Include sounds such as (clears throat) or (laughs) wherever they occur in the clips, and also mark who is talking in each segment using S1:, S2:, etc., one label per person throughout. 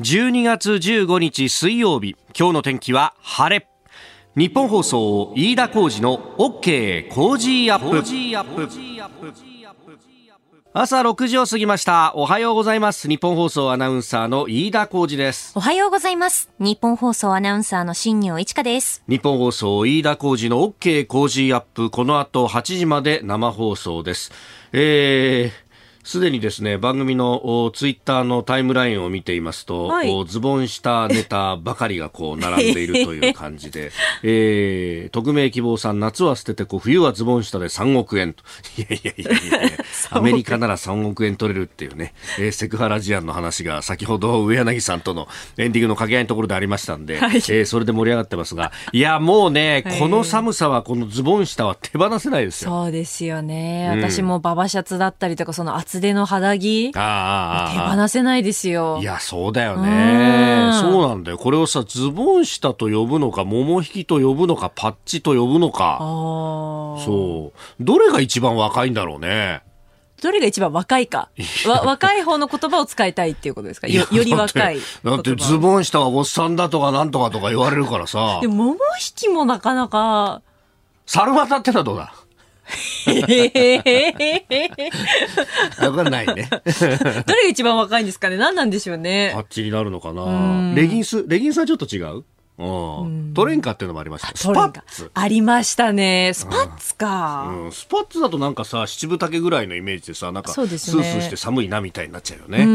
S1: 12月15日水曜日今日の天気は晴れ。日本放送飯田浩二の OK 工事アップ。朝6時を過ぎました。おはようございます。日本放送アナウンサーの飯田浩二です。
S2: おはようございます。日本放送アナウンサーの新業一華です。
S1: 日本放送飯田浩二の OK 工事アップ。この後8時まで生放送です。えーすでにですね、番組のツイッターのタイムラインを見ていますと、はい、ズボンしたネタばかりがこう並んでいるという感じで、(laughs) えー、匿名希望さん、夏は捨ててこ、冬はズボン下で3億円と。いやいやいやいや (laughs) アメリカなら3億円取れるっていうね、えー、セクハラ事案の話が先ほど上柳さんとのエンディングの掛け合いのところでありましたんで、はい、えー、それで盛り上がってますが、いや、もうね、この寒さはこのズボン下は手放せないですよ。
S2: そうですよね。私もババシャツだったりとか、その厚手の肌着手放せないですよ。
S1: いやそうだよね。そうなんだよ。これをさズボン下と呼ぶのか桃引きと呼ぶのかパッチと呼ぶのか。そう。どれが一番若いんだろうね。
S2: どれが一番若いか。わ若い方の言葉を使いたいっていうことですか？よより若い。
S1: だってズボン下はおっさんだとかなんとかとか言われるからさ。
S2: でも桃引きもなかなか。
S1: 猿渡ってのはどうだ？わかんないね。
S2: どれが一番若いんですかね？何なんでしょうね？
S1: パッチになるのかな？レギンス、レギンスはちょっと違う？トレンカっていうのもありました。スパッツ。
S2: ありましたね。スパッツか、
S1: うん、スパッツだとなんかさ、七分丈ぐらいのイメージでさ、なんかスースーして寒いなみたいになっちゃうよね。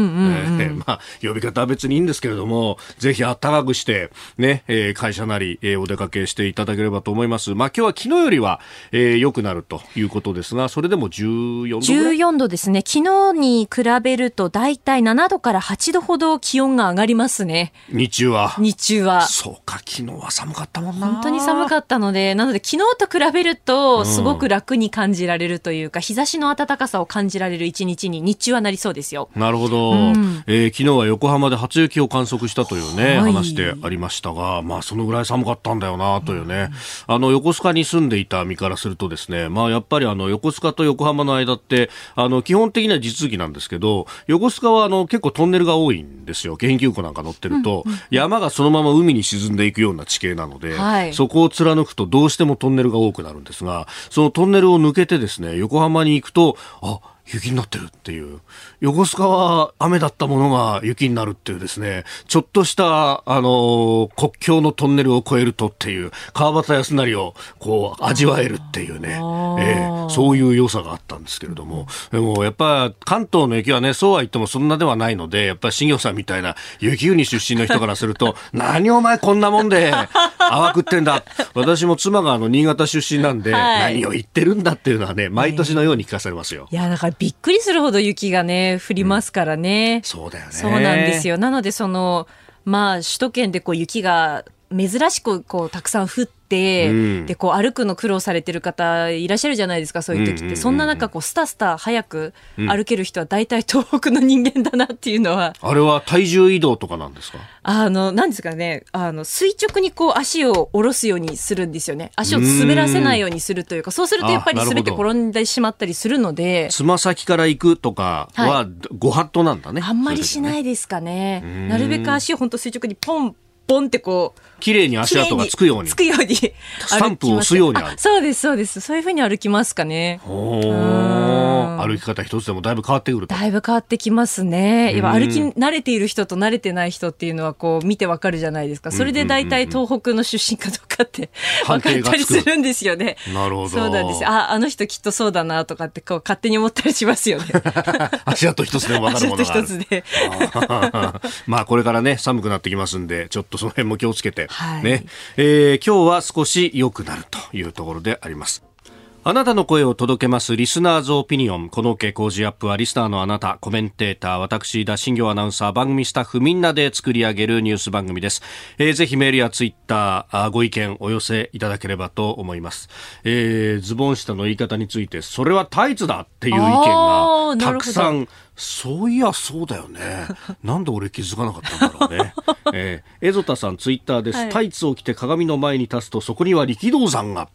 S1: まあ、呼び方は別にいいんですけれども、ぜひあったかくして、ね、えー、会社なり、えー、お出かけしていただければと思います。まあ今日は昨日よりは、えー、良くなるということですが、それでも14度ぐらい
S2: ?14 度ですね。昨日に比べると大体7度から8度ほど気温が上がりますね。
S1: 日中は。
S2: 日中は。
S1: そうか。か昨日は寒かったもんな。
S2: 本当に寒かったのでなので昨日と比べるとすごく楽に感じられるというか、うん、日差しの暖かさを感じられる一日に日中はなりそうですよ。
S1: なるほど、うん、えー、昨日は横浜で初雪を観測したというね、はい、話でありましたがまあそのぐらい寒かったんだよなというね、うん、あの横須賀に住んでいた身からするとですねまあやっぱりあの横須賀と横浜の間ってあの基本的には地続きなんですけど横須賀はあの結構トンネルが多いんですよ。研究庫なんか乗ってると、山がそのまま海に沈んでいくようなな地形なので、はい、そこを貫くとどうしてもトンネルが多くなるんですが、そのトンネルを抜けてですね、横浜に行くと、あ、雪になってるっていう。横須賀は雨だったものが雪になるっていうですね、ちょっとした、あのー、国境のトンネルを越えるとっていう、川端康成をこう味わえるっていうね、えー、そういう良さがあったんですけれども、でもやっぱ関東の雪はね、そうは言ってもそんなではないので、やっぱり新業さんみたいな雪国出身の人からすると、(laughs) 何お前こんなもんで泡食ってんだ。私も妻があの新潟出身なんで、はい、何を言ってるんだっていうのはね、毎年のように聞かされますよ。
S2: いや、だからびっくりするほど雪がね、降りますからね。
S1: うん、そうだよね。
S2: そうなんですよ。なので、その、まあ、首都圏でこう雪が珍しくこうたくさん降って、うん、でこう歩くの苦労されてる方いらっしゃるじゃないですかそういう時って、うんうんうんうん、そんな中こうスタスタ早く歩ける人は大体東北の人間だなっていうのは、
S1: あれは体重移動とかなんですか？
S2: あのなんですかね。あの垂直にこう足を下ろすようにするんですよね。足を滑らせないようにするというかそうするとやっぱり滑って転んでしまったりするので。
S1: つま先から行くとかはご法度なんだね、
S2: あんまりしないですかね。なるべく足を本当垂直にポンポンってこう
S1: 綺麗に足跡がつくように。
S2: つくように。ス
S1: タンプを押すように
S2: そうです、そうです。そういうふうに歩きますかね。
S1: 歩き方一つでもだいぶ変わってくる
S2: だいぶ変わってきますね。今歩き慣れている人と慣れてない人っていうのはこう見てわかるじゃないですか。それで大体東北の出身かどうかって (laughs) 分かったりするんですよね。
S1: なるほど。
S2: そうなんですあ、あの人きっとそうだなとかってこう勝手に思ったりしますよね。(laughs)
S1: 足跡一つでも分かるもの
S2: がある。(laughs) 足跡一つで。
S1: まあこれからね寒くなってきますんで、ちょっとその辺も気をつけて、はい、ね。えー、今日は少し良くなるというところであります。あなたの声を届けますリスナーズオピニオン。この傾向ジアップはリスナーのあなた、コメンテーター、私、田新行アナウンサー、番組スタッフみんなで作り上げるニュース番組です。えー、ぜひメールやツイッター、ご意見お寄せいただければと思います。えー、ズボン下の言い方について、それはタイツだっていう意見がたくさんそういや、そうだよね。(laughs) なんで俺気づかなかったんだろうね。(laughs) えー、エゾタさんツイッターです、はい、タイツを着て鏡の前に立つとそこには力道山が。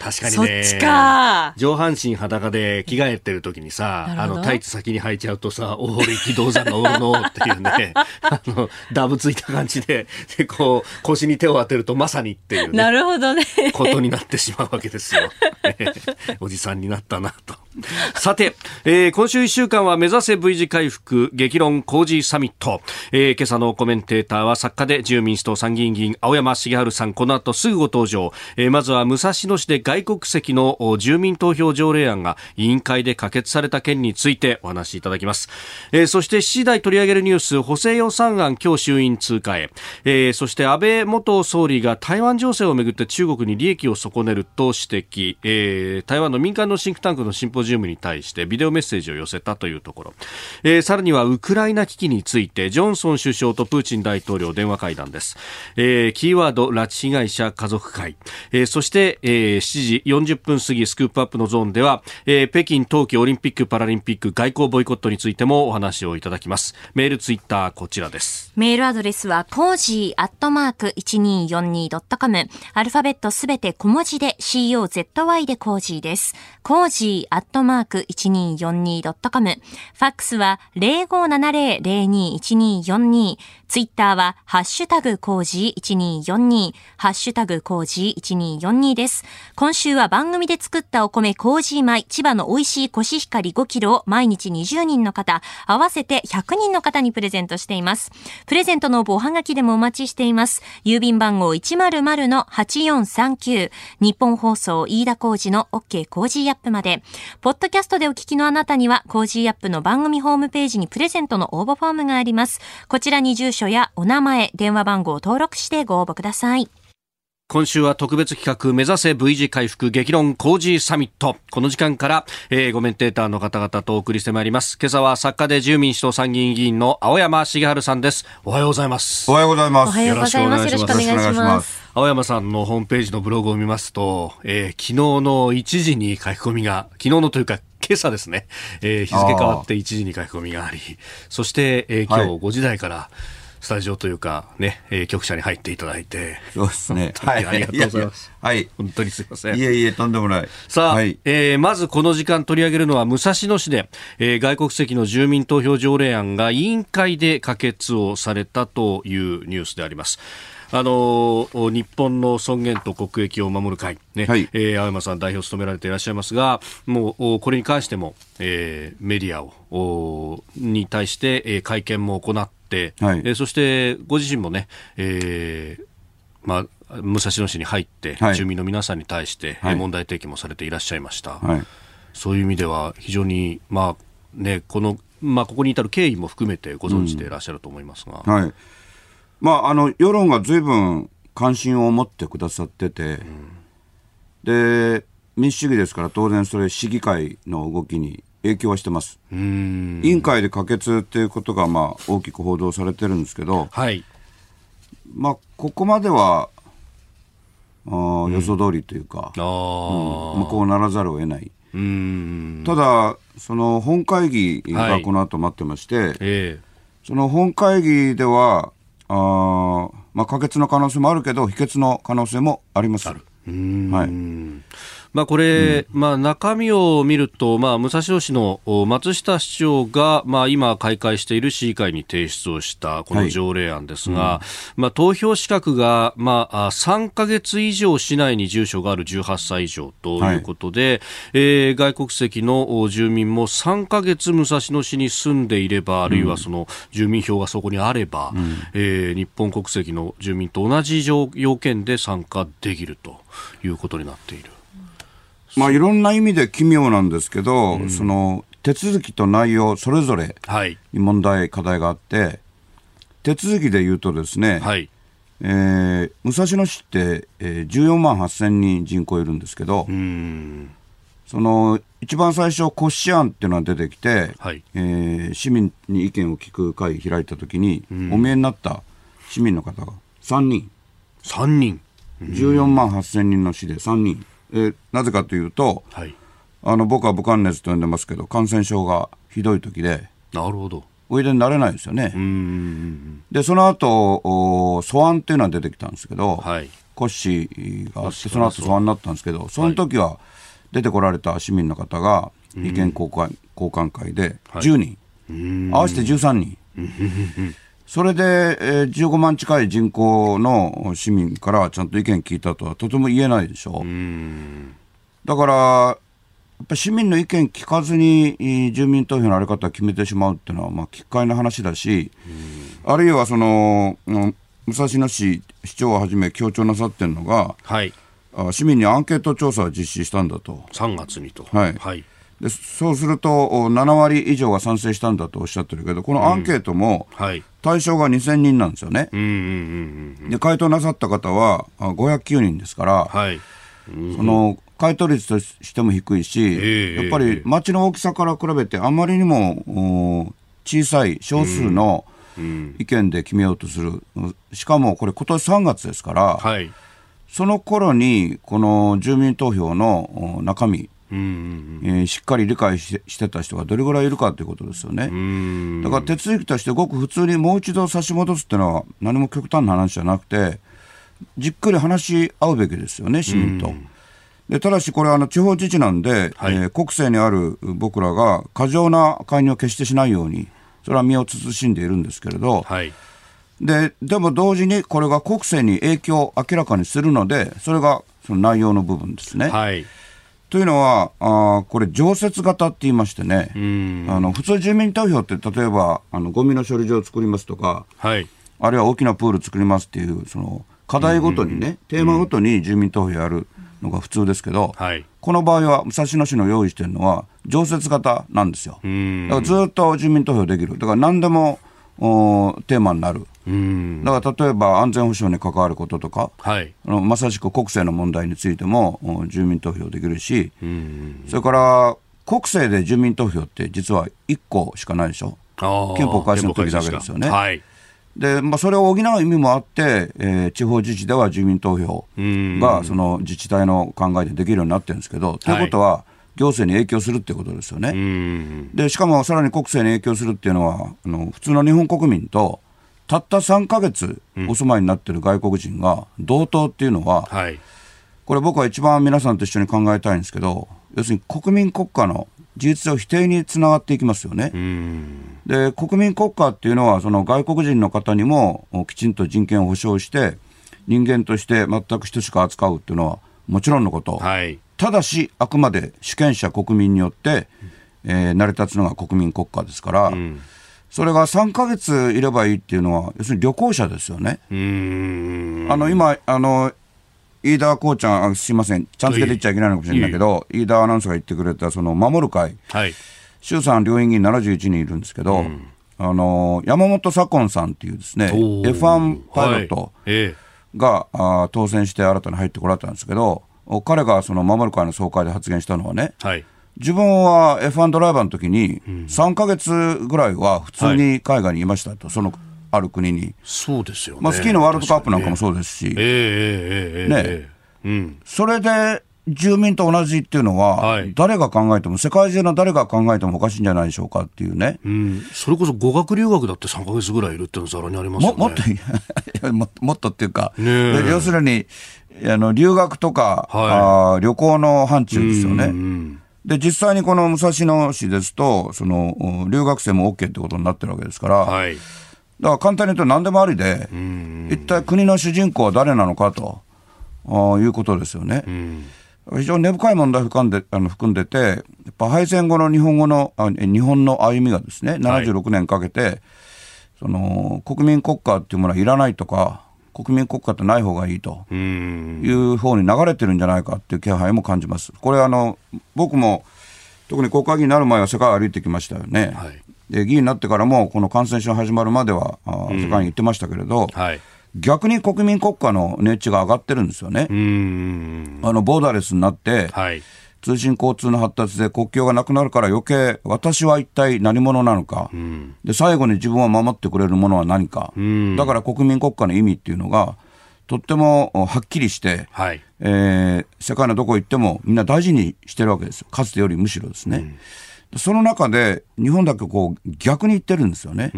S1: 確かにね。
S2: そっちか。
S1: 上半身裸で着替えてる時にさ、あの、タイツ先に履いちゃうとさ、おお、力道山がおるのっていうね、(laughs) あの、ダブついた感じで、で、こう、腰に手を当てるとまさにっていう、ね、
S2: なるほどね。
S1: ことになってしまうわけですよ。おじさんになったなと。(laughs) さて、えー、今週1週間は目指せ V 字回復激論工事サミット、えー、今朝のコメンテーターは作家で自由民主党参議院議員青山茂春さんこの後すぐご登場、えー、まずは武蔵野市で外国籍の住民投票条例案が委員会で可決された件についてお話しいただきます、えー、そして7時台取り上げるニュース補正予算案今日衆院通過へ、えー、そして安倍元総理が台湾情勢をめぐって中国に利益を損ねると指摘、えー、台湾の民間のシンクタンクのシンポジウムに対してビデオメッセージを寄せたというところ、えー、さらにはウクライナ危機についてジョンソン首相とプーチン大統領電話会談です、えー、キーワード拉致被害者家族会、えー、そして、えー、7時40分過ぎスクープアップのゾーンでは、えー、北京冬季オリンピック・パラリンピック外交ボイコットについてもお話をいただきます。メールツイッターこちらです。
S2: メールアドレスはコージーアットマーク 1242.com アルファベットすべて小文字で COZY でコージーです。コージーアットマーク 1242.com ファックスは0570-021242ツイッターは、ハッシュタグコージー1242、ハッシュタグコージー1242です。今週は番組で作ったお米コージー米、千葉の美味しいコシヒカリ5キロを毎日20人の方、合わせて100人の方にプレゼントしています。プレゼントの応募はがきでもお待ちしています。郵便番号100-8439、ニッポン放送飯田浩司の OK コージーアップまで。ポッドキャストでお聞きのあなたには、コージーアップの番組ホームページにプレゼントの応募フォームがあります。こちらに住所やお名前、電話番号を登録してご応募ください。
S1: 今週は特別企画目指せ V 字回復激論コージーサミット。この時間から、えー、コメンテーターの方々とお送りしてまいります。今朝は作家で自由民主党参議院議員の青山繁晴さんです。おはようございます。
S3: おはようございます。お
S2: はようございます。よろしくお願いします。
S1: 青山さんのホームページのブログを見ますと、えー、昨日の1時に書き込みが、昨日のというか今朝ですね、えー、日付変わって1時に書き込みがあり、そして、えー、今日5時台から、はいスタジオというか、ね、えー、局舎に入っていただいて。
S3: そうですね。
S1: はい。ありがとうございます。
S3: はい。
S1: 本当にすいません。
S3: いえいえ、とんでもない。
S1: さあ、はい、えー、まずこの時間取り上げるのは、武蔵野市で、えー、外国籍の住民投票条例案が委員会で可決をされたというニュースであります。あの日本の尊厳と国益を守る会、ねはい、えー、青山さん代表を務められていらっしゃいますが、もうこれに関しても、えー、メディアをに対して、えー、会見も行って、はい、えー、そしてご自身もね、えーまあ、武蔵野市に入って、はい、住民の皆さんに対して、はい、問題提起もされていらっしゃいました。はい、そういう意味では非常に、まあね、このまあ、ここに至る経緯も含めてご存知でいらっしゃると思いますが。
S3: うん、はい。まあ、あの世論がずいぶん関心を持ってくださってて、うん、で民主主義ですから当然それ市議会の動きに影響はしてます。委員会で可決っていうことがまあ大きく報道されてるんですけど、
S1: はい、
S3: まあここまではあ予想通りというか、うん、向こうならざるを得ない。ただその本会議がこの後待ってまして、はいえ。ー、その本会議ではあまあ、可決の可能性もあるけど、否決の可能性もあります。はい
S1: まあ、これ、うん、まあ、中身を見ると、まあ、武蔵野市の松下市長が、まあ、今開会している市議会に提出をしたこの条例案ですが、はいうん、まあ、投票資格が、まあ、3か月以上市内に住所がある18歳以上ということで、はい、えー、外国籍の住民も3か月武蔵野市に住んでいれば、あるいはその住民票がそこにあれば、うん、えー、日本国籍の住民と同じ要件で参加できるということになっている。
S3: まあ、いろんな意味で奇妙なんですけど、うん、その手続きと内容それぞれに問題、はい、課題があって手続きで言うとですね、はい、えー、武蔵野市って、えー、14万8000人人口いるんですけど、その一番最初、骨子案っていうのが出てきて、はい、えー、市民に意見を聞く会開いたときに、お見えになった市民の方が3人。
S1: 3人。
S3: 14万8000人の市で3人。えー、なぜかというと、はい、あの僕は武漢熱と呼んでますけど感染症がひどい時で
S1: なるほど。
S3: おいでになれないですよね。で、その後、素案っていうのは出てきたんですけど、はい、コッシーがあって、その後素案になったんですけど、その時は出てこられた市民の方が意見交換交換会で10人、はい、合わせて13人。それで、えー、15万近い人口の市民からちゃんと意見聞いたとはとても言えないでしょ。うだから、やっぱ市民の意見聞かずに住民投票のあり方を決めてしまうっていうのは、まあ、奇怪な話だし、あるいはその、武蔵野市市長をはじめ強調なさってるのが、はい、市民にアンケート調査を実施したんだと。
S1: 3月にと。
S3: はい。はい、でそうすると、7割以上が賛成したんだとおっしゃってるけど、このアンケートも、対象が2000人なんですよね。で、回答なさった方は509人ですから、はい、その回答率としても低いし、えー、やっぱり町の大きさから比べて、あまりにも小さい少数の意見で決めようとする、しかもこれ、今年3月ですから、はい、その頃にこの住民投票の中身、えー、しっかり理解ししてた人がどれぐらいいるかということですよね。だから手続きとしてごく普通にもう一度差し戻すっていうのは何も極端な話じゃなくてじっくり話し合うべきですよね、市民と。でただし、これあの地方自治なんで、はい、えー、国政にある僕らが過剰な介入を決してしないように、それは身を慎んでいるんですけれど、はい、ででも同時にこれが国政に影響を明らかにするので、それがその内容の部分ですね。はいというのは、あこれ、常設型って言いましてね、あの普通、住民投票って、例えばあのゴミの処理場を作りますとか、はい、あるいは大きなプール作りますっていう、その課題ごとにね、テーマごとに住民投票やるのが普通ですけど、はい、この場合は武蔵野市の用意してるのは、常設型なんですよ。だからずっと住民投票できる。だから何でもおテーマになる。だから例えば安全保障に関わることとか、はい、あのまさしく国政の問題についても住民投票できるし、それから国政で住民投票って実は1個しかないでしょ、憲法改正の時だけですよね。はい。でまあ、それを補う意味もあって、えー、地方自治では住民投票がその自治体の考えでできるようになってるんですけど、ということは、行政に影響するっていうことですよね。でしかもさらに国政に影響するっていうのはあの普通の日本国民とたった3か月お住まいになってる外国人が同等っていうのは、はい、これ僕は一番皆さんと一緒に考えたいんですけど要するに国民国家の事実上否定につながっていきますよね。で国民国家っていうのはその外国人の方にもきちんと人権を保障して人間として全く等しく扱うっていうのはもちろんのこと、はい、ただしあくまで主権者国民によって、えー、成り立つのが国民国家ですから。うんそれが3か月いればいいっていうのは、要するに旅行者ですよね。あの今あの飯田こうちゃん、すみません、ちゃん付けで言っちゃいけないのかもしれないけど、飯田アナウンサーが言ってくれた、その守る会、はい、衆参両院議員71人いるんですけど、うん、あの山本左近さんっていうですね、F1 パイロットが、はい。えー、あ当選して新たに入ってこられたんですけど、彼がその守る会の総会で発言したのはね、はい自分は F1 ドライバーの時に、3か月ぐらいは普通に海外にいましたと、そのある国に。
S1: そうですよ、ね、
S3: まあ、スキーのワールドカップなんかもそうですし、ねえうん、それで住民と同じっていうのは、はい、誰が考えても、世界中の誰が考えてもおかしいんじゃないでしょうかっていうね、
S1: うん、それこそ語学留学だって3か月ぐらいいるっていうのはざらにありますよね。
S3: ももっともっとっていうか、要するにあの留学とか、はい、あ旅行の範疇ですよね。うんうんで、実際にこの武蔵野市ですと、その、留学生も OK ってことになってるわけですから、はい、だから簡単に言うと何でもありで、一体国の主人公は誰なのかとあいうことですよね。非常に根深い問題を含んであの含んでて、やっぱ敗戦後の日本語のあ日本の歩みがですね、76年かけて、はい、その国民国家っていうものはいらないとか、国民国家ってない方がいいという方に流れてるんじゃないかっていう気配も感じます。これあの僕も特に国会議員になる前は世界を歩いてきましたよね。はい、で議員になってからもこの感染症始まるまでは世界に行ってましたけれど、はい、逆に国民国家の値打ちが上がってるんですよね。あのボーダーレスになって、はい通信交通の発達で国境がなくなるから余計私は一体何者なのか、うん、で最後に自分を守ってくれるものは何か、うん、だから国民国家の意味っていうのがとってもはっきりして、はい、えー、世界のどこ行ってもみんな大事にしてるわけですよ。かつてよりむしろですね。うん。その中で日本だけこう逆に言ってるんですよね。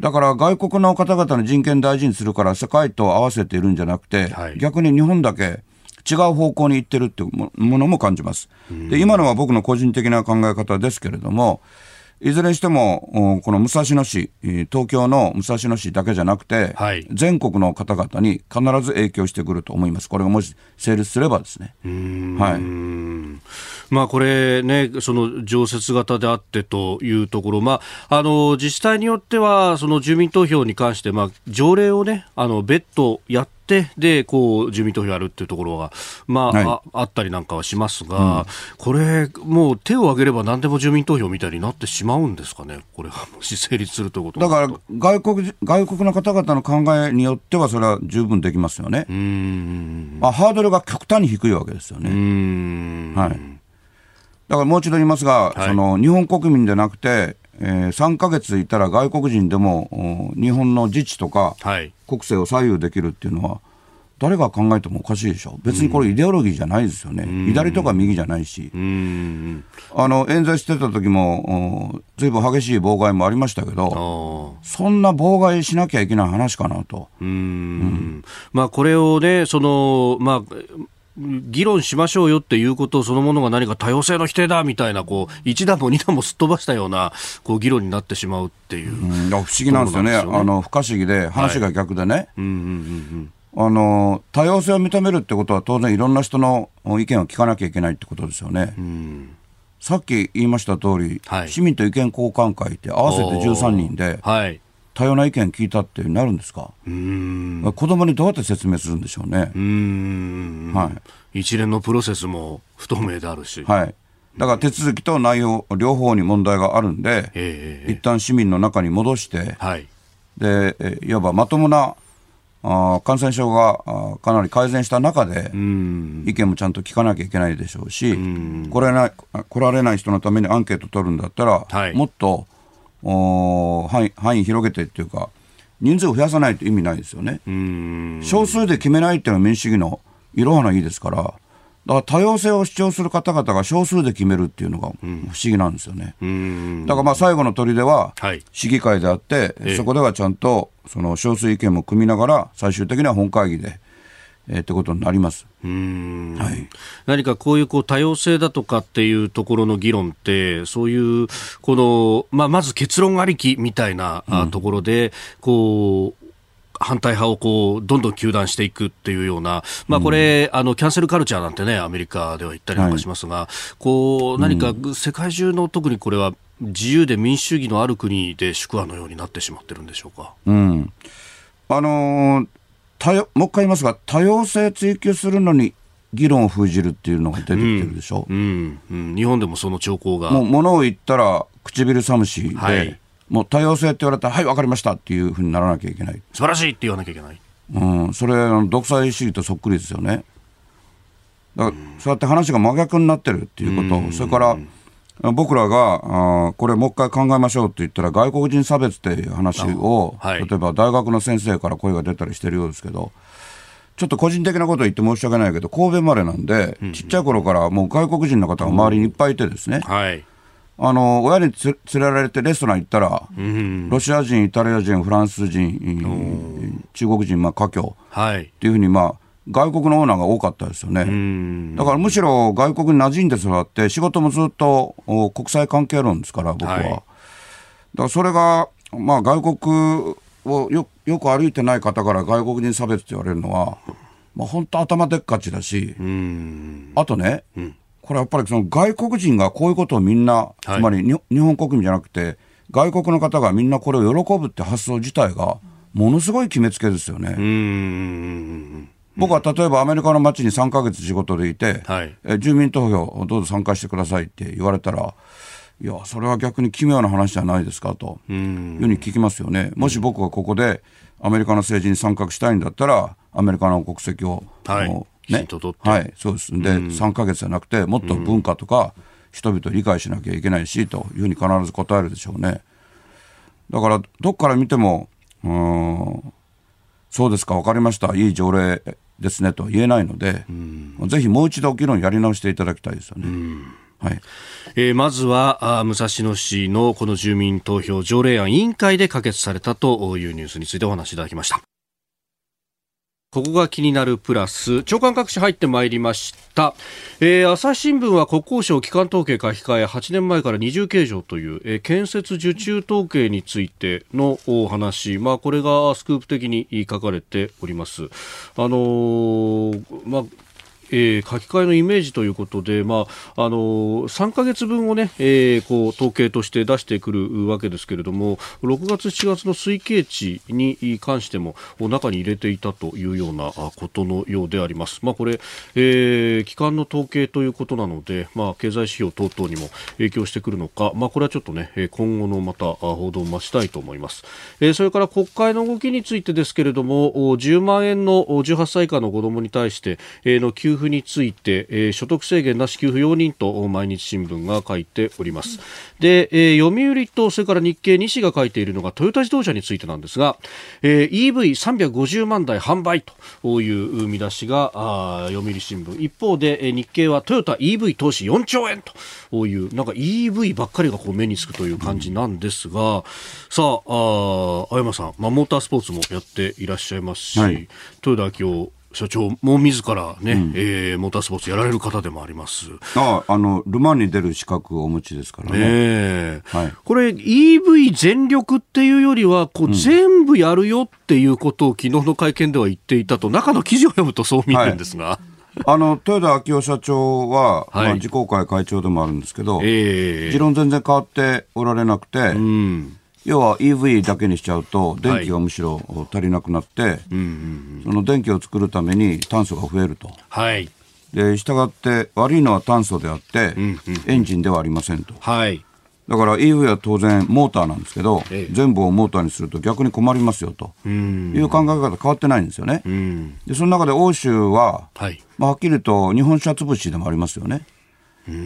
S3: だから外国の方々の人権大事にするから世界と合わせているんじゃなくて、はい、逆に日本だけ違う方向に行ってるっていうものも感じます。で今のは僕の個人的な考え方ですけれども、いずれにしても、この武蔵野市、東京の武蔵野市だけじゃなくて、はい、全国の方々に必ず影響してくると思います。これがもし成立すればですね。は
S1: い。まあこれね、その常設型であってというところ、まあ、あの、自治体によっては、その住民投票に関して、まあ、条例をね、あの、別途やってて、で、こう、住民投票やるっていうところが、まあ、はい、ああったりなんかはしますが、うん、これ、もう手を挙げれば何でも住民投票みたいになってしまうんですかね、これは、(laughs) もし成立するということ
S3: だから、外国、外国の方々の考えによっては、それは十分できますよね。まあ、ハードルが極端に低いわけですよね。はい。だからもう一度言いますが、はい、その日本国民でなくて、えー、3か月いたら外国人でも日本の自治とか、国政を左右できるっていうのは、誰が考えてもおかしいでしょ、別にこれ、イデオロギーじゃないですよね、左とか右じゃないし、あの演説してた時も、ずいぶん激しい妨害もありましたけど、そんな妨害しなきゃいけない話かなと。うん、
S1: まあ、これをね、そのまあ議論しましょうよっていうことそのものが何か多様性の否定だみたいなこう一段も二段もすっ飛ばしたようなこう議論になってしまうっていう、う
S3: ん、不思議なんですよね、よね。あの不可思議で、話が逆でね、あの多様性を認めるってことは、当然いろんな人の意見を聞かなきゃいけないってことですよね。うん。さっき言いました通り、はい、市民と意見交換会って合わせて13人で、はい、多様な意見聞いたってなるんですか？子供にどうやって説明するんでしょうね。
S1: はい、一連のプロセスも不透明であるし、
S3: はい、だから手続きと内容両方に問題があるんで、えー、一旦市民の中に戻して、はい、でいわばまともなあ感染症があかなり改善した中で、意見もちゃんと聞かなきゃいけないでしょうし、来られない来られない人のためにアンケート取るんだったら、はい、もっとお範囲範囲広げてっていうか、人数を増やさないと意味ないですよね。少数で決めないっていうのは民主主義のいろはないいですから、だから多様性を主張する方々が少数で決めるっていうのが不思議なんですよね。だからまあ最後の砦は市議会であって、はい、そこではちゃんとその少数意見も組みながら、最終的には本会議でえー、ってことになります。は
S1: い、何かこういうこう多様性だとかっていうところの議論って、そういうこの、まあ、まず結論ありきみたいな、うん、ところで、こう、反対派をこうどんどん糾弾していくっていうような、まあ、これ、うん、あのキャンセルカルチャーなんてね、アメリカでは言ったりなんかしますが、はい、こう何か世界中の特にこれは自由で民主主義のある国で宿話のようになってしまってるんでしょうか？
S3: うん。あのー多様もう一回言いますが、多様性追求するのに議論を封じるっていうのが出てきてるでしょ、
S1: うんうん、日本でもその兆候が。
S3: もうものを言ったら唇寒しで、はい、もう多様性って言われたら、はい、分かりましたっていうふうにならなきゃいけない。
S1: 素晴らしいって言わなきゃいけない。
S3: うん、それ、独裁主義とそっくりですよね。だから、そうやって話が真逆になってるっていうこと、それから、僕らがあこれもう一回考えましょうって言ったら外国人差別っていう話を、はい、例えば大学の先生から声が出たりしてるようですけどちょっと個人的なこと言って申し訳ないけど神戸生まれなんで、うんうん、ちっちゃい頃からもう外国人の方が周りにいっぱいいてですね、はい、あの親に連れられてレストラン行ったら、うん、ロシア人、イタリア人、フランス人、中国人、まあ、華僑っていうふうに、まあ、外国のオーナーが多かったですよね。だからむしろ外国に馴染んで育って、仕事もずっと国際関係論ですから、僕は。はい、だからそれが、まあ、外国をよよく歩いてない方から外国人差別って言われるのは、まあ、本当頭でっかちだし、あとね、うん、これやっぱりその外国人がこういうことをみんな、はい、つまり日本国民じゃなくて、外国の方がみんなこれを喜ぶって発想自体が、ものすごい決めつけですよね。僕は例えばアメリカの街に3か月仕事でいて、はい、え住民投票どうぞ参加してくださいって言われたら、いや、それは逆に奇妙な話じゃないですかというふうに聞きますよね。もし僕がここでアメリカの政治に参画したいんだったら、アメリカの国籍を、
S1: はい、
S3: ね、はい、そうです。で、3か月じゃなくて、もっと文化とか、人々理解しなきゃいけないし、というふうに必ず答えるでしょうね。だから、どっから見ても、うん、そうですか、分かりました、いい条例ですねと言えないので、うん、ぜひもう一度議論やり直していただきたいですよね。はい。
S1: えー、まずはあ武蔵野市のこの住民投票条例案委員会で可決されたというニュースについてお話しいただきました。ここが気になるプラス、長官各紙入ってまいりました。えー、朝日新聞は国交省機関統計書き換え8年前から二重計上という、えー、建設受注統計についてのお話、まあこれがスクープ的に書かれております。あのー、まあえー、書き換えのイメージということで、まあ、あの3か月分をね、えー、こう統計として出してくるわけですけれども6月、7月の推計値に関しても中に入れていたというようなことのようであります。まあ、これ、えー、機関の統計ということなので、まあ、経済指標等々にも影響してくるのか、まあ、これはちょっとね今後のまた報道を待ちたいと思います。えー、それから国会の動きについてですけれども10万円の18歳以下の子どもに対しての給付付について、えー、所得制限なし給付容認と毎日新聞が書いております。で、えー、読売とそれから日経2紙が書いているのがトヨタ自動車についてなんですが、えー、EV350 万台販売という見出しがあ読売新聞。一方で、えー、日経はトヨタ EV 投資4兆円という、なんか EV ばっかりがこう目につくという感じなんですが、さあ、あ青山さん、まあ、モータースポーツもやっていらっしゃいますし、はい、豊田今日社長も自らね、うん、えー、モータースポーツやられる方でもあります。
S3: ああ、あの、ルマンに出る資格をお持ちですからね。
S1: ねはい、これ EV 全力っていうよりは、こう、全部やるよっていうことを昨日の会見では言っていたと、中の記事を読むとそう見えるんですが。はい。
S3: あの豊田昭夫社長は、はい、まあ、自公会会長でもあるんですけど、えー、持論全然変わっておられなくて、うん、要は EV だけにしちゃうと、電気がむしろ足りなくなって、その電気を作るために炭素が増えると。
S1: はい。
S3: で、従って悪いのは炭素であって、エンジンではありませんと。
S1: はい。
S3: だから EV は当然モーターなんですけど、ええ、全部をモーターにすると逆に困りますよという考え方変わってないんですよね。でその中で欧州は、はい、まあ、はっきりと日本車潰しでもありますよね。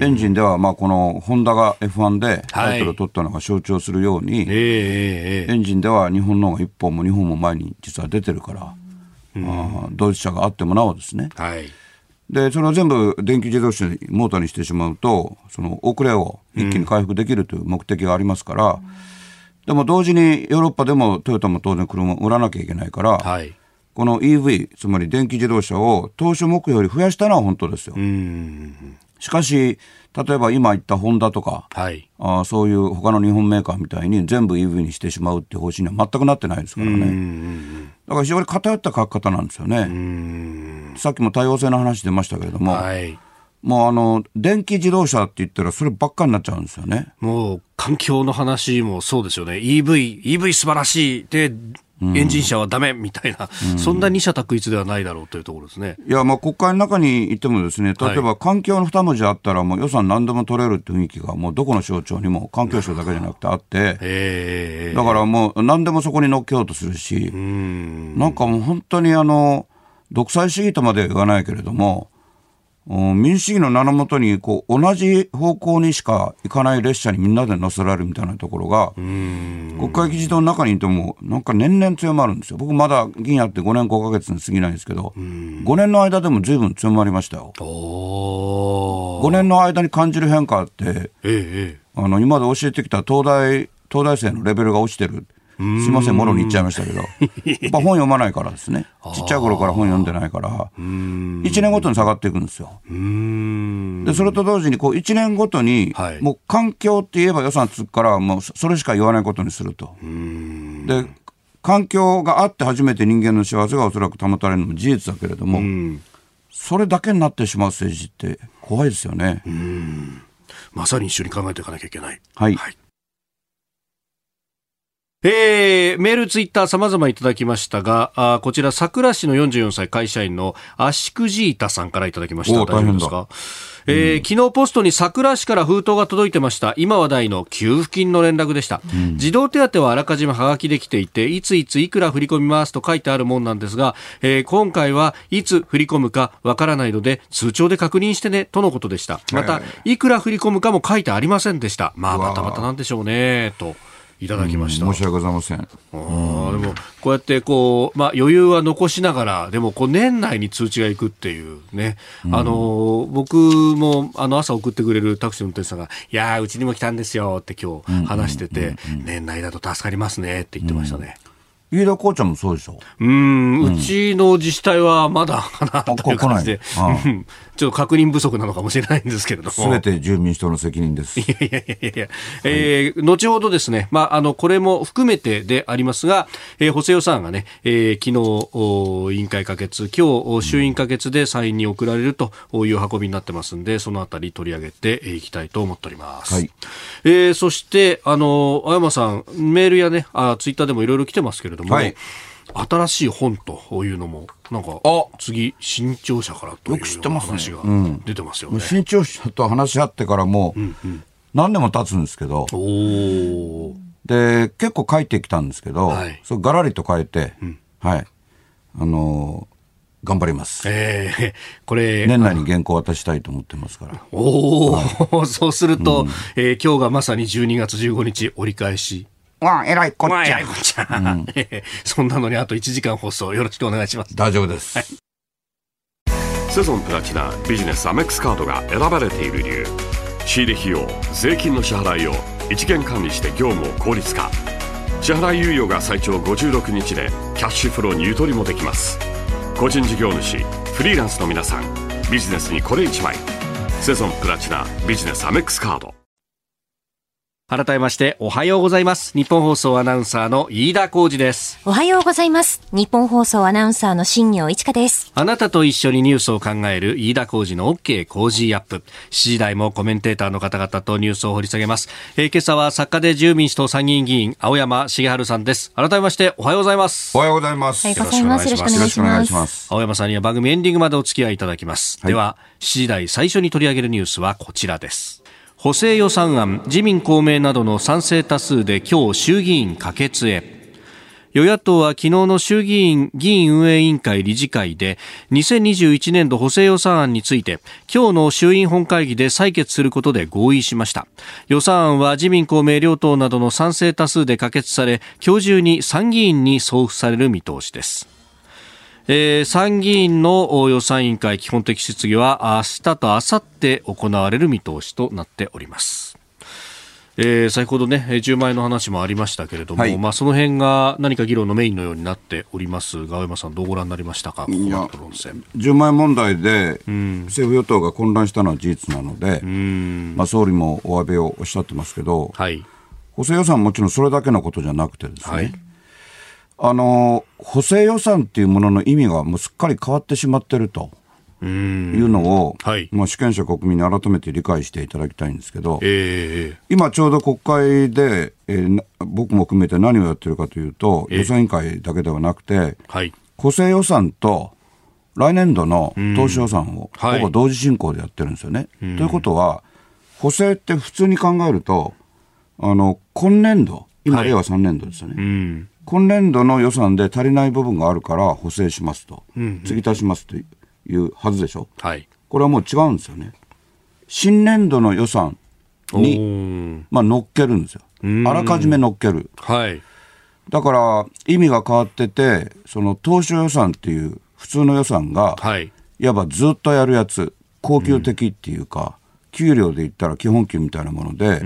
S3: エンジンでは、まあ、このホンダが F1 でタイトルを取ったのが象徴するように、はい、エンジンでは日本の方が1本も2本も前に実は出てるから、うん、あドイツ車があってもなおですね。
S1: はい、
S3: でそれを全部電気自動車にモーターにしてしまうとその遅れを一気に回復できるという目的がありますから、うん、でも同時にヨーロッパでもトヨタも当然車を売らなきゃいけないから、はい、この EV つまり電気自動車を当初目標より増やしたのは本当ですよ。しかし、例えば今言ったホンダとか、はい、あそういう他の日本メーカーみたいに全部 EV にしてしまうっていう方針には全くなってないですからね。だから非常に偏った書き方なんですよね。さっきも多様性の話出ましたけれども、はい、もうあの、電気自動車って言ったらそればっかになっちゃうんですよね。
S1: もう環境の話もそうですよね。EV、EV 素晴らしい。で、エンジン車はだめみたいな、うん、そんな二者択一ではないだろうというところですね。
S3: いや、まあ、国会の中にいてもですね、例えば環境の二文字あったら、もう予算何でも取れるって雰囲気が、もうどこの省庁にも環境省だけじゃなくてあって、だからもう何でもそこに乗っけようとするし、ん。なんかもう本当にあの、独裁主義とまでは言わないけれども、民主主義の名のもとにこう同じ方向にしか行かない列車にみんなで乗せられるみたいなところが国会議事堂の中にいてもなんか年々強まるんですよ。僕まだ議員やって5年5か月に過ぎないんですけど5年の間でも随分強まりましたよ。5年の間に感じる変化って、ええ、あの今まで教えてきた東大東大生のレベルが落ちてるすいません、もろに言っちゃいましたけど、(laughs) やっぱ本読まないからですね、ちっちゃい頃から本読んでないから、1年ごとに下がっていくんですよ。で、それと同時に、こう、1年ごとに、もう環境って言えば予算つくから、もうそれしか言わないことにすると。で、環境があって初めて人間の幸せがおそらく保たれるのも事実だけれども、それだけになってしまう政治って怖いですよね。
S1: まさに一緒に考えていかなきゃいけない。
S3: はい、はい
S1: えー、メール、ツイッター様々いただきましたが、あこちら、桜市の44歳会社員のアシクジータさんからいただきました。大丈夫ですか？えー、昨日ポストに桜市から封筒が届いてました。今話題の給付金の連絡でした。うん、児童手当はあらかじめはがきできていて、いついついくら振り込みますと書いてあるもんなんですが、えー、今回はいつ振り込むかわからないので、通帳で確認してね、とのことでした。また、いくら振り込むかも書いてありませんでした。まあ、またまたなんでしょうね、と。いただきました。
S3: 申し訳ございません。あ
S1: でも、こうやってこう、まあ余裕は残しながら、でもこう年内に通知がいくっていうね。うん、あの、僕もあの朝送ってくれるタクシーの運転手さんが、いやうちにも来たんですよって今日話してて、年内だと助かりますねって言ってましたね。
S3: 飯田紅茶もそうでしょ？
S1: うん、うちの自治体はまだかなという感じで、ちょっと確認不足なのかもしれないんですけれども。
S3: すべて住民主党の責任です。
S1: いやいやいやいや、えー、後ほどですね、まあ、あの、これも含めてでありますが、えー、補正予算がね、えー、昨日、委員会可決、今日、衆院可決で参院に送られるという運びになってますんで、そのあたり取り上げていきたいと思っております。はい。えー、そして、あの、青山さん、メールやね、あツイッターでもいろいろ来てますけれども、はい新しい本というのも、なんか、次、新潮社からという話が出てますよね。
S3: 新潮社と話し合ってからもう、何年も経つんですけど、で、結構書いてきたんですけど、はい、そがらりと書いて、うん、はい。あのー頑張ります。ええー、これ。年内に原稿渡したいと思ってますから。
S1: おお、はい、(laughs) そうすると、うん、えー、今日がまさに12月15日折り返し。
S3: わえらいこっちゃ。
S1: えらいこっちゃ。うん、(laughs) そんなのにあと1時間放送よろしくお願いします。
S3: 大丈夫です。はい、
S4: セゾンプラチナビジネスアメックスカードが選ばれている理由。仕入れ費用、税金の支払いを一元管理して業務を効率化。支払い猶予が最長56日でキャッシュフローにゆとりもできます。個人事業主、フリーランスの皆さん、ビジネスにこれ一枚。セゾンプラチナビジネスアメックスカード。
S1: 改めましておはようございます。日本放送アナウンサーの飯田浩二です。
S5: おはようございます。日本放送アナウンサーの新業一華です。
S1: あなたと一緒にニュースを考える飯田浩二の OK 工事アップ。7時台もコメンテーターの方々とニュースを掘り下げます、えー、今朝は作家で自由民主党参議院議員青山茂春さんです。改めましておはようございます。
S3: おはようございます。
S5: よろしくお願いします。
S1: 青山さんには番組エンディングまでお付き合いいただきます、はい、では7時台最初に取り上げるニュースはこちらです補正予算案自民公明などの賛成多数で今日衆議院可決へ。与野党は昨日の衆議院議員運営委員会理事会で2021年度補正予算案について今日の衆院本会議で採決することで合意しました。予算案は自民公明両党などの賛成多数で可決され今日中に参議院に送付される見通しです。えー、参議院の予算委員会基本的質疑は明日と明後日行われる見通しとなっております。えー、先ほどね、10万円の話もありましたけれども、はい、まあ、その辺が何か議論のメインのようになっております。が、青山さん、どうご覧になりましたか、ここの論戦
S3: 10万円問題で、政府・与党が混乱したのは事実なので、まあ、総理もお詫びをおっしゃってますけど、はい、補正予算もちろんそれだけのことじゃなくてですね、はいあの補正予算っていうものの意味がもうすっかり変わってしまってると。いうのを、はい、まあ、主権者国民に改めて理解していただきたいんですけど、えー、今ちょうど国会で、えー、僕も含めて何をやってるかというと、予算委員会だけではなくて、はい、補正予算と来年度の当初予算をほぼ同時進行でやってるんですよね。はい、ということは、補正って普通に考えると、あの今年度、今、令和3年度ですよね。今年度の予算で足りない部分があるから補正しますと、うんうん、継ぎ足しますというはずでしょ、はい、これはもう違うんですよね。新年度の予算に、まあ、乗っけるんですよ。あらかじめ乗っける。はい、だから意味が変わってて、その当初予算っていう普通の予算が、はい、いわばずっとやるやつ、恒久的っていうか、給料で言ったら基本給みたいなもので、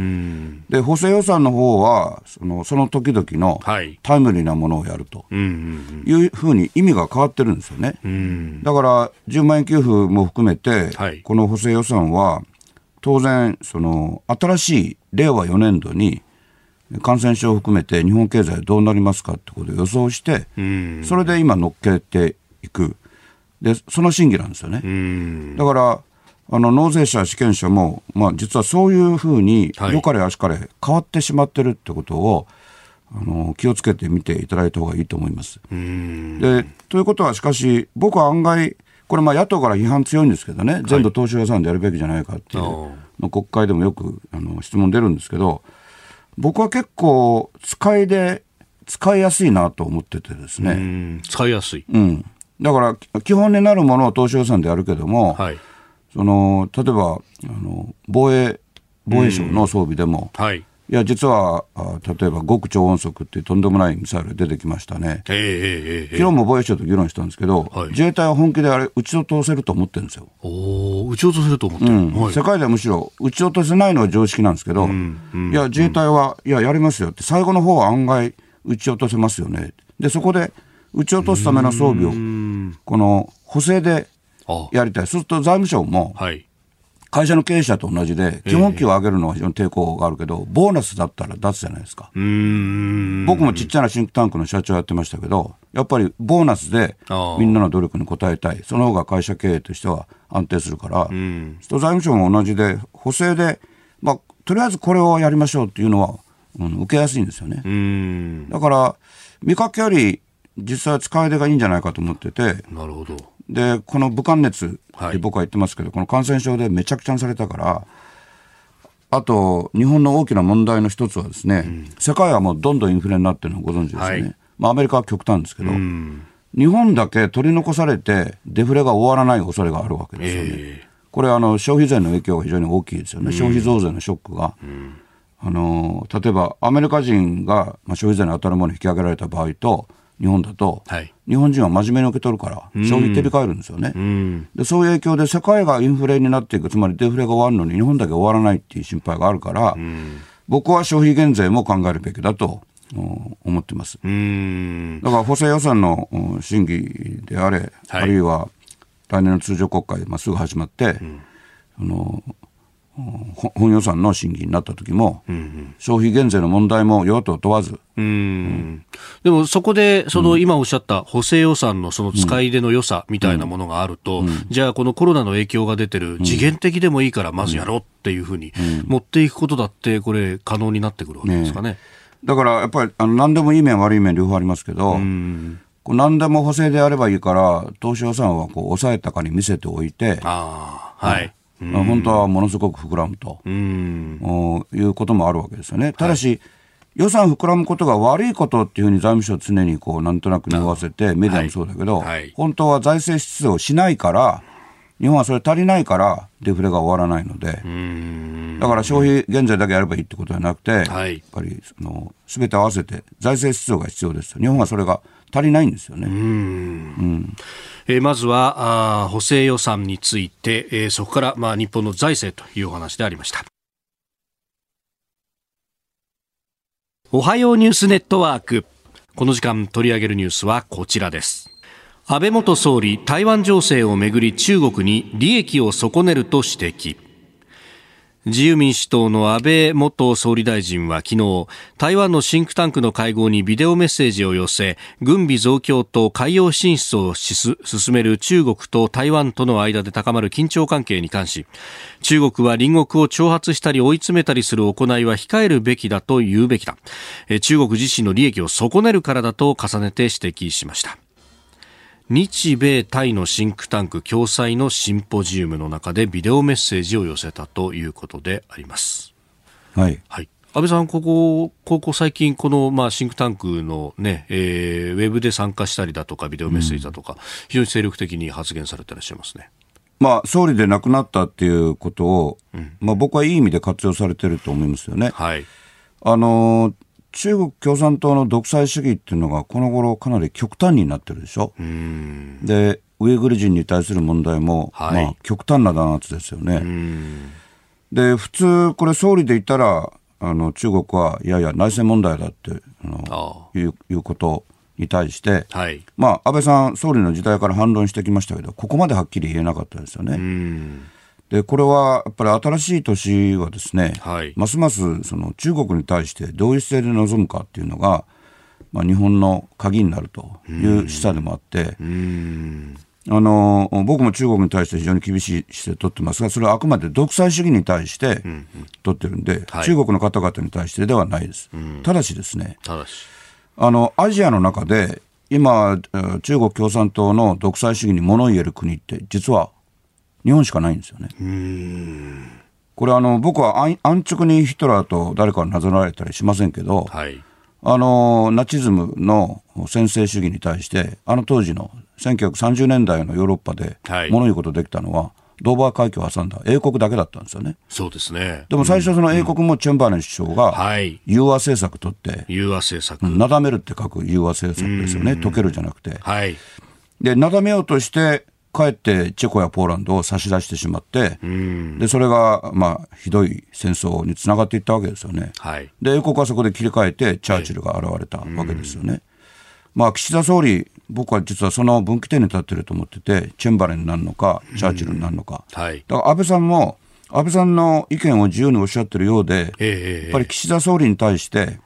S3: で補正予算の方はそのその時々のタイムリーなものをやるというふうに意味が変わってるんですよね。だから10万円給付も含めて、はい、この補正予算は当然その新しい令和4年度に感染症を含めて日本経済どうなりますかってことを予想して、それで今乗っけていく。で、その審議なんですよね。だから、あの納税者、主権者も、まあ、実はそういうふうに、よかれあしかれ変わってしまってるってことを、あの気をつけてみていただいた方がいいと思います。でということは、しかし、僕は案外、これ、野党から批判強いんですけどね、全部当初予算でやるべきじゃないかっていう、はい、国会でもよくあの質問出るんですけど、僕は結構、使いで、使いやすいなと思っててですね。
S1: 使いやすい。
S3: うん。だから、基本になるものを当初予算でやるけども、はいその例えばあの防衛防衛省の装備でも、はい、いや、実は、例えば極超音速っていうとんでもないミサイル出てきましたね。えー、えー、昨日も防衛省と議論したんですけど、はい、自衛隊は本気であれ、撃ち落とせると思ってるんですよ。
S1: お撃ち落とせると思ってる、うん。
S3: はい、世界ではむしろ撃ち落とせないのは常識なんですけど、うんうん、いや、自衛隊は、いや、やりますよって、最後の方は案外撃ち落とせますよね。で、そこで撃ち落とすための装備を、この補正でやりたい。そうすると財務省も、はい会社の経営者と同じで、基本給を上げるのは非常に抵抗があるけど、ボーナスだったら出すじゃないですか。僕もちっちゃなシンクタンクの社長やってましたけど、やっぱりボーナスでみんなの努力に応えたい、その方が会社経営としては安定するから、財務省も同じで、補正で、まあ、とりあえずこれをやりましょうっていうのは、うん、受けやすいんですよね。だから、見かけより実際使い手がいいんじゃないかと思ってて、
S1: なるほど。
S3: で、この武漢熱って僕は言ってますけど、はい、この感染症でめちゃくちゃにされたから、あと、日本の大きな問題の一つはですね、うん、世界はもうどんどんインフレになってるのをご存知ですよね。はい、まあ、アメリカは極端ですけど、うん、日本だけ取り残されて、デフレが終わらない恐れがあるわけですよね。えー、これあの、消費税の影響が非常に大きいですよね。うん、消費増税のショックが。あの例えばアメリカ人が、まあ、消費税に当たるものを引き上げられた場合と、日本だと、はい、日本人は真面目に受け取るから、消費照り返るんですよね、うん、で。そういう影響で世界がインフレになっていく、つまりデフレが終わるのに日本だけ終わらないっていう心配があるから、うん、僕は消費減税も考えるべきだと思ってます。だから補正予算の審議であれ、はい、あるいは来年の通常国会、まあ、すぐ始まって、うん、あの本予算の審議になった時も、うんうん、消費減税の問題も与野党問わず。うん、
S1: でもそこで、その今おっしゃった補正予算のその使い出の良さみたいなものがあると、うん。うん、じゃあこのコロナの影響が出てる次元的でもいいからまずやろうっていうふうに持っていくことだって、これ可能になってくるわけですかね。ね
S3: だからやっぱりあの何でもいい面悪い面両方ありますけど、うん。何でも補正であればいいから、当初予算はこう抑えたかに見せておいて、あはい、本当はものすごく膨らむと。いうこともあるわけですよね。ただし、はい、予算膨らむことが悪いことっていうふうに財務省は常にこうなんとなく匂わせて、メディアもそうだけど、はい。はい、本当は財政出動しないから、日本はそれ足りないから、デフレが終わらないので、だから消費減税だけやればいいってことじゃなくて、やっぱりその全て合わせて財政出動が必要です。日本はそれが足りないんですよね。うん、
S1: えー、まずはあ補正予算について、えー、そこから、まあ、日本の財政というお話でありました。おはようニュースネットワーク。この時間取り上げるニュースはこちらです。安倍元総理、台湾情勢をめぐり中国に利益を損ねると指摘。自由民主党の安倍元総理大臣は昨日台湾のシンクタンクの会合にビデオメッセージを寄せ軍備増強と海洋進出を進める中国と台湾との間で高まる緊張関係に関し中国は隣国を挑発したり追い詰めたりする行いは控えるべきだと言うべきだ。中国自身の利益を損ねるからだと重ねて指摘しました。日米タイのシンクタンク共催のシンポジウムの中でビデオメッセージを寄せたということであります。
S3: はい。
S1: はい。安倍さん、ここ、ここ最近、この、まあ、シンクタンクのね、えー、ウェブで参加したりだとか、ビデオメッセージだとか、うん、非常に精力的に発言されていらっしゃいますね。
S3: まあ、総理で亡くなったっていうことを、うん、まあ、僕はいい意味で活用されてると思いますよね。はい。あのー中国共産党の独裁主義っていうのがこの頃かなり極端になってるでしょ？で、ウイグル人に対する問題も、はい、まあ、極端な弾圧ですよね。で、普通、これ総理で言ったら、あの中国はいやいや内政問題だってあのいういうことに対して、はい、まあ、安倍さん、総理の時代から反論してきましたけど、ここまではっきり言えなかったですよね。でこれはやっぱり新しい年はですね、はい、ますますその中国に対してどういう姿勢で臨むかっていうのが、まあ、日本の鍵になるという示唆でもあって、あの僕も中国に対して非常に厳しい姿勢を取ってますが、それはあくまで独裁主義に対して取ってるんで、はい、中国の方々に対してではないです。ただしですね、あのアジアの中で今、中国共産党の独裁主義に物を言える国って、実は日本しかないんですよね。これあの僕は安直にヒトラーと誰かをなぞられたりしませんけど、はい、あのナチズムの専制主義に対してあの当時の1930年代のヨーロッパで物言うことできたのは、ドーバー海峡を挟んだ英国だけだったんですよね。
S1: そうですね。
S3: でも最初その英国もチェンバーレン首相が、融和政策取って、
S1: 融和政策。
S3: なだめるって書く融和政策ですよね。溶けるじゃなくて。はい。で、なだめようとして、かえってチェコやポーランドを差し出してしまって、でそれが、まあ、ひどい戦争につながっていったわけですよね。はい、で英国はそこで切り替えてチャーチルが現れたわけですよね。まあ、岸田総理、僕は実はその分岐点に立ってると思ってて、チェンバレンになるのか、チャーチルになるのか、はい、だから安倍さんも、安倍さんの意見を自由におっしゃってるようで、えー、やっぱり岸田総理に対して、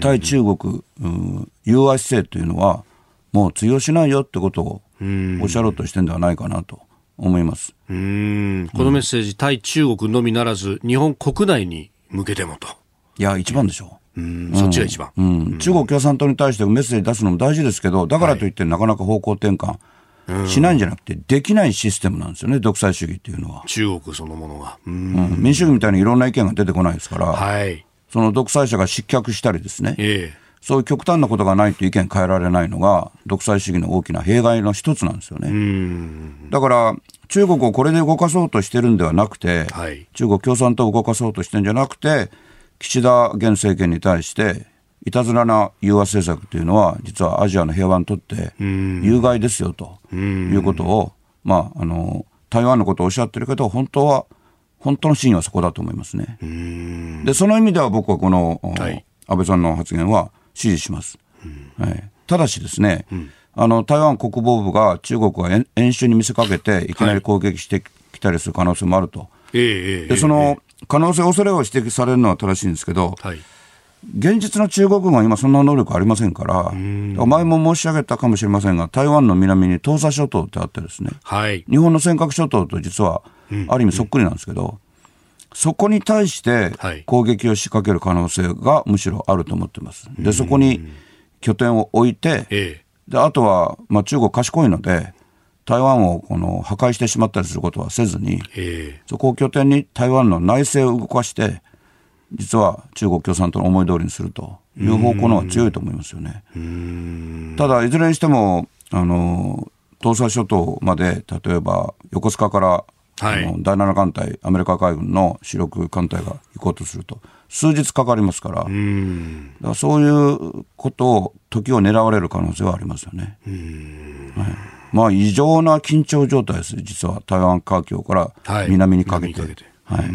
S3: 対中国、うん、融和姿勢というのは、もう通用しないよってことをおっしゃろうとしてるんではないかなと思います。
S1: うん。このメッセージ、うん、対中国のみならず、日本国内に向けてもと。
S3: いや、一番でしょ
S1: う。うん。そっちが一番、
S3: うん、中国共産党に対してメッセージ出すのも大事ですけど、だからといってなかなか方向転換しないんじゃなくて、できないシステムなんですよね、独裁主義っていうのは。
S1: 中国そのものが。
S3: うん、民主主義みたいにいろんな意見が出てこないですから、はい、その独裁者が失脚したりですね、ええそういう極端なことがないと意見変えられないのが、独裁主義の大きな弊害の一つなんですよね。だから、中国をこれで動かそうとしてるんではなくて、はい、中国共産党を動かそうとしてるんじゃなくて、岸田現政権に対して、いたずらな融和政策というのは、実はアジアの平和にとって有害ですよということを、まあ、あの台湾のことをおっしゃってるけど、本当は、本当の真意はそこだと思いますね。で、その意味では僕はこの、はい、安倍さんの発言は、支持します。はい、ただしですね、あの台湾国防部が中国が演習に見せかけていきなり攻撃してきたりする可能性もあると。でその可能性、恐れを指摘されるのは正しいんですけど、はい、現実の中国軍は今、そんな能力ありませんから、前も申し上げたかもしれませんが、台湾の南に東沙諸島ってあってですね、はい、日本の尖閣諸島と実はある意味そっくりなんですけど、そこに対して攻撃を仕掛ける可能性がむしろあると思ってます。で、そこに拠点を置いて、であとは、まあ、中国賢いので、台湾をこの破壊してしまったりすることはせずに、そこを拠点に台湾の内政を動かして、実は中国共産党の思い通りにするという方向の方が強いと思いますよね。ただ、いずれにしても、あの東西諸島まで例えば横須賀からはい、あの第7艦隊、アメリカ海軍の主力艦隊が行こうとすると、数日かかりますから、だからそういうことを、時を狙われる可能性はありますよね。はい、まあ、異常な緊張状態です、実は台湾海峡から南にかけて。はい、はい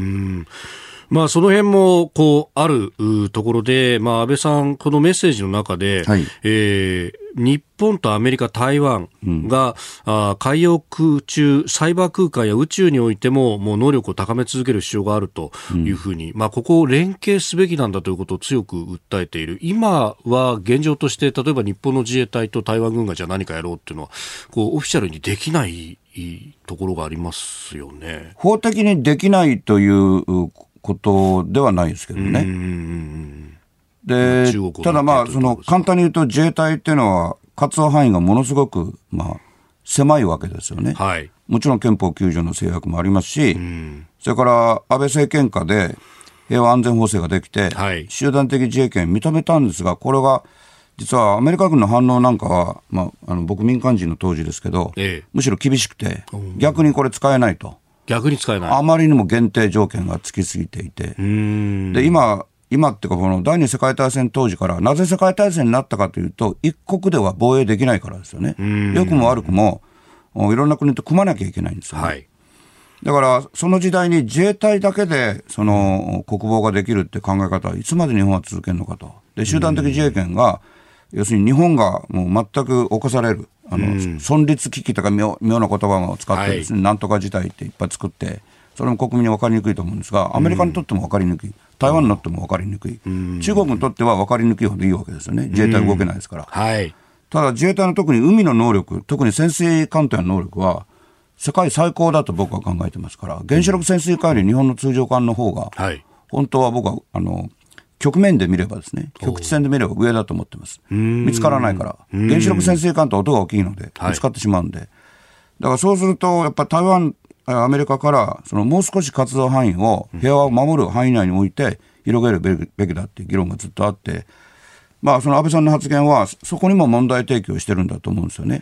S1: まあ、その辺もこうあるところで、まあ、安倍さん、このメッセージの中で、はい、えー、日本とアメリカ、台湾が、うん、あ海洋空中、サイバー空間や宇宙においても、もう能力を高め続ける必要があるというふうに、うん、まあ、ここを連携すべきなんだということを強く訴えている。今は現状として、例えば日本の自衛隊と台湾軍がじゃあ何かやろうっていうのは、こう、オフィシャルにできないところがありますよね。
S3: 法的にできないということではないですけどね。で、ただまあ、その、簡単に言うと自衛隊っていうのは、活動範囲がものすごく、まあ、狭いわけですよね。はい。もちろん憲法9条の制約もありますし、それから安倍政権下で平和安全法制ができて、はい、集団的自衛権認めたんですが、これが、実はアメリカ軍の反応なんかは、まあ、あの僕、民間人の当時ですけど、ええ、むしろ厳しくて、逆にこれ使えないと。
S1: 逆に使えない。
S3: あまりにも限定条件がつきすぎていて。で、今、今っていうか、この第二次世界大戦当時から、なぜ世界大戦になったかというと、一国では防衛できないからですよね。良くも悪くも、いろんな国と組まなきゃいけないんですよ、ね。はい。だから、その時代に自衛隊だけで、その、国防ができるって考え方はいつまで日本は続けるのかと。で、集団的自衛権が、要するに日本がもう全く侵される。あの、存立危機とか妙妙な言葉を使ってですね、はい、なんとか事態っていっぱい作って、それも国民に分かりにくいと思うんですが、アメリカにとっても分かりにくい、台湾にとっても分かりにくい、中国にとっては分かりにくいほどいいわけですよね、自衛隊動けないですから。はい、ただ、自衛隊の特に海の能力、特に潜水艦隊の能力は、世界最高だと僕は考えてますから、原子力潜水艦より日本の通常艦の方が、本当は僕はあの局面で見ればですね、局地戦で見れば上だと思ってます。見つからないから。原子力潜水艦と音が大きいので、見つかってしまうんで。はい、だからそうすると、やっぱ台湾、アメリカから、そのもう少し活動範囲を、平和を守る範囲内において、広げるべきだっていう議論がずっとあって、まあ、その安倍さんの発言は、そこにも問題提起をしてるんだと思うんですよね。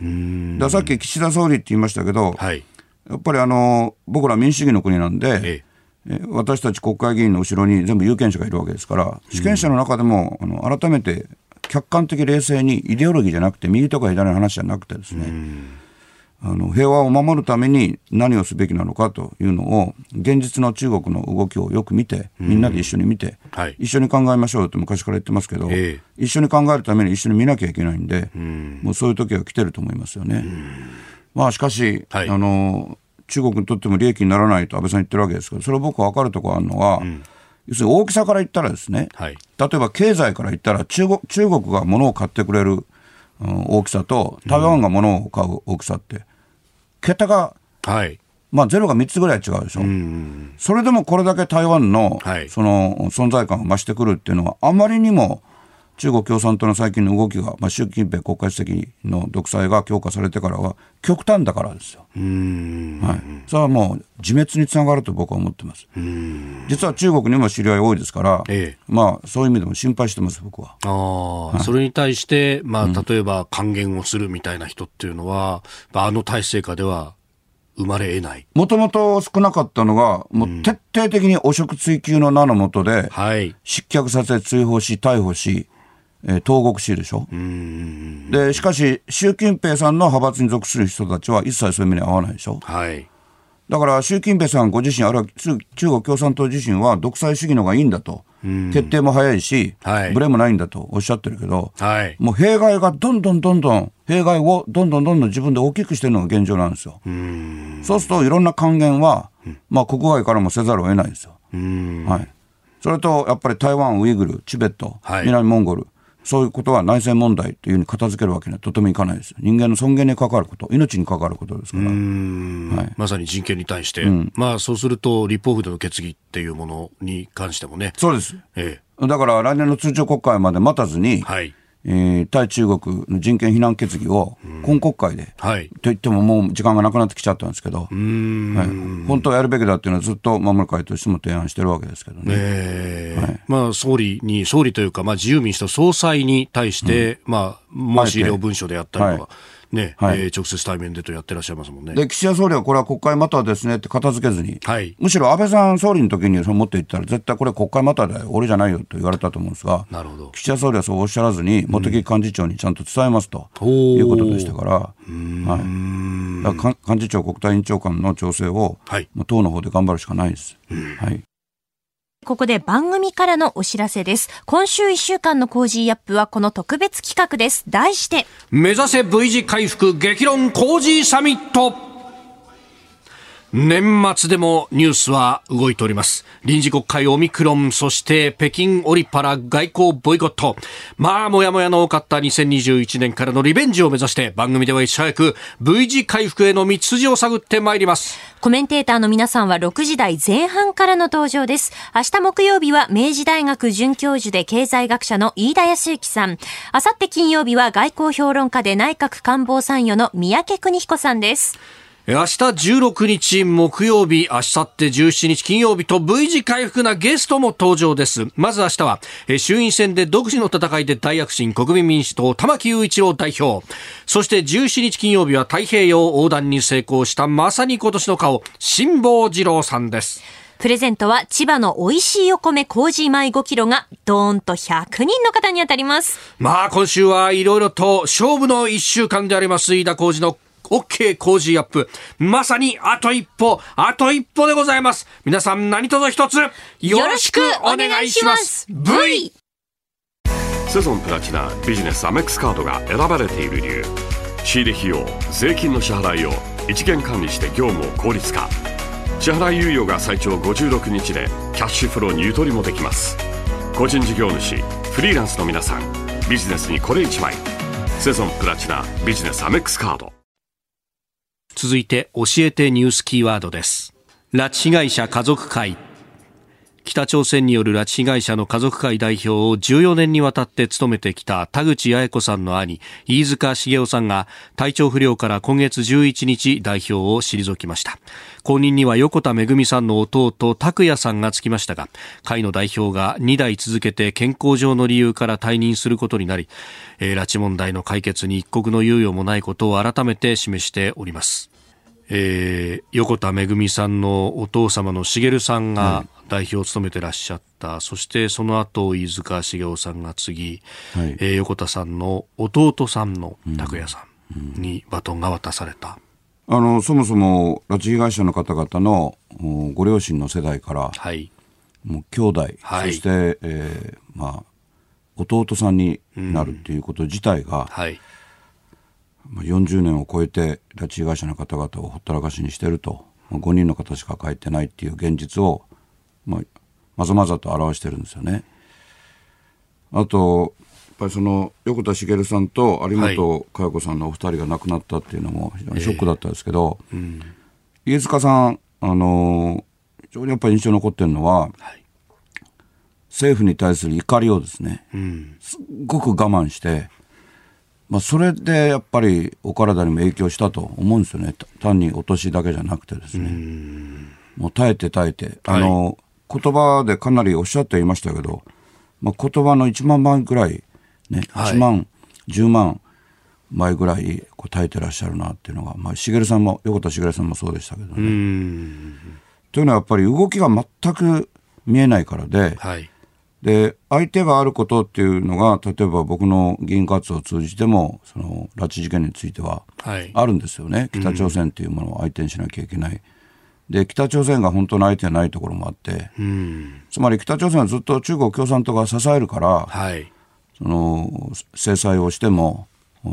S3: だからさっき岸田総理って言いましたけど、はい、やっぱりあの僕ら民主主義の国なんで、ええ、私たち国会議員の後ろに全部有権者がいるわけですから、主権者の中でも、あの改めて客観的冷静にイデオロギーじゃなくて、右とか左の話じゃなくてですね、あの平和を守るために何をすべきなのかというのを現実の中国の動きをよく見てみんなで一緒に見て、はい、一緒に考えましょうって昔から言ってますけど、えー、一緒に考えるために一緒に見なきゃいけないんで、もうそういう時は来てると思いますよね。まあしかし、はい、あの中国にとっても利益にならないと安倍さん言ってるわけですけどそれは僕分かるところあるのは、うん、要するに大きさから言ったらですね、はい、例えば経済から言ったら中国中国が物を買ってくれる、うん、大きさと台湾が物を買う大きさって、桁が、はい、まあ、ゼロが3つぐらい違うでしょ、それでもこれだけ台湾の,、その存在感が増してくるっていうのは、あまりにも中国共産党の最近の動きが、まあ、習近平国家主席の独裁が強化されてからは、極端だからですよ。はい、それはもう自滅につながると僕は思ってます。実は中国にも知り合い多いですから、ええ、まあ、そういう意味でも心配してます、僕は。
S1: あはい、それに対して、まあ、例えば還元をするみたいな人っていうのは、うん、あの体制下では生まれ得ない。
S3: もともと少なかったのが、もう徹底的に汚職追及の名のもとで、はい、失脚させ、追放し、逮捕し、えー、投獄しでしょ？で、しかし、習近平さんの派閥に属する人たちは一切そういう目に合わないでしょ？はい。だから、習近平さんご自身、あるいは中国共産党自身は独裁主義の方がいいんだと。決定も早いし、はい、ブレもないんだとおっしゃってるけど、はい、もう弊害がどんどんどんどん、弊害をどんどんどんどん自分で大きくしてるのが現状なんですよ。そうすると、いろんな還元は、まあ、国外からもせざるを得ないですよ。はい、それと、やっぱり台湾、ウイグル、チベット、はい、南モンゴル、そういうことは内政問題というふうに片付けるわけにはとてもいかないです。人間の尊厳に関わること、命に関わることですから。は
S1: い、まさに人権に対して、うん、まあそうすると立法府での決議っていうものに関してもね。
S3: そうです。ええ、だから来年の通常国会まで待たずに、はい、えー、対中国の人権非難決議を今国会で、はい、と言ってももう時間がなくなってきちゃったんですけど、はい、本当はやるべきだっていうのはずっと守る会としても提案してるわけですけどね。え。
S1: ー、はい、まあ、総理に、総理というか、まあ、自由民主党総裁に対して、うん、まあ、申し入れを文書でやったりとか。ね、はい、えー、直接対面でとやってらっしゃいますもんね。
S3: で、岸田総理はこれは国会またですねって片付けずに、はい、むしろ安倍さん総理の時にその持っていったら、絶対これ国会まただよ、俺じゃないよと言われたと思うんですが、なるほど。岸田総理はそうおっしゃらずに、茂木幹事長にちゃんと伝えますと、う。ん、いうことでしたから、はい、だから幹事長、国対委員長官の調整を、はい、党の方で頑張るしかないです。はい
S5: ここで番組からのお知らせです。今週1週間のコージーアップはこの特別企画です。題して、
S1: 目指せ V 字回復激論コージーサミット年末でもニュースは動いております。臨時国会オミクロン、そして北京オリパラ外交ボイコット。まあ、もやもやの多かった2021年からのリベンジを目指して番組ではいち早く V 字回復への道筋を探ってまいります。
S5: コメンテーターの皆さんは6時台前半からの登場です。明日木曜日は明治大学准教授で経済学者の飯田康之さん。明後日金曜日は外交評論家で内閣官房参与の三宅邦彦さんです。
S1: 明日16日木曜日、明後日17日金曜日と V 字回復なゲストも登場です。まず明日は、衆院選で独自の戦いで大躍進国民民主党玉木雄一郎代表。そして17日金曜日は太平洋横断に成功したまさに今年の顔、辛坊二郎さんです。
S5: プレゼントは千葉の美味しいお米麹米5キロがドーンと100人の方に当たります。
S1: まあ今週はいろいろと勝負の1週間であります飯田麹の OK 工事アップ。まさにあと一歩、あと一歩でございます。皆さん何卒一つ、よろしくお願いします。V!
S4: セゾンプラチナビジネスアメックスカードが選ばれている理由。仕入れ費用、税金の支払いを一元管理して業務を効率化。支払い猶予が最長56日でキャッシュフローにゆとりもできます。個人事業主、フリーランスの皆さん、ビジネスにこれ一枚。セゾンプラチナビジネスアメックスカード。
S1: 続いて教えてニュースキーワードです。拉致被害者家族会。北朝鮮による拉致被害者の家族会代表を14年にわたって務めてきた田口八重子さんの兄飯塚茂雄さんが体調不良から今月11日代表を退きました。後任には横田めぐみさんの弟拓也さんがつきましたが会の代表が2代続けて健康上の理由から退任することになり、え、拉致問題の解決に一刻の猶予もないことを改めて示しております。えー、横田めぐみさんのお父様の茂さんが代表を務めてらっしゃった、うん、そしてその後飯塚茂雄さんが次、はい、えー、横田さんの弟さんの拓也さんにバトンが渡された。
S3: うん、あのそもそも拉致被害者の方々のご両親の世代から、はい、もう兄弟、はい、そして、えー、まあ弟さんになるっていうこと自体が、うん。はい40年を超えて拉致被害者の方々をほったらかしにしてると、まあ、5人の方しか帰ってないっていう現実を、まあ、まざまざと表してるんですよね。あとやっぱりその横田茂さんと有本佳代子さんのお二人が亡くなったっていうのも非常にショックだったんですけど、えーうん、飯塚さん、あの非常にやっぱり印象に残ってるのは、はい、政府に対する怒りをですね、うん、すっごく我慢してまあ、それでやっぱりお体にも影響したと思うんですよね、単にお年だけじゃなくてですね、もう耐えて耐えて、あの、はい、言葉でかなりおっしゃっていましたけど、まあ、言葉の1万倍ぐらい、ね、1万、10万倍ぐらいこう耐えてらっしゃるなっていうのが、まあ、茂さんも、横田茂さんもそうでしたけどね。というのはやっぱり動きが全く見えないからで、はいで、相手があることっていうのが、例えば僕の議員活動を通じても、その拉致事件についてはあるんですよね、はい、北朝鮮っていうものを相手にしなきゃいけない。うん、で、北朝鮮が本当の相手じゃないところもあって、うん、つまり北朝鮮はずっと中国共産党が支えるから、はい、その制裁をしても、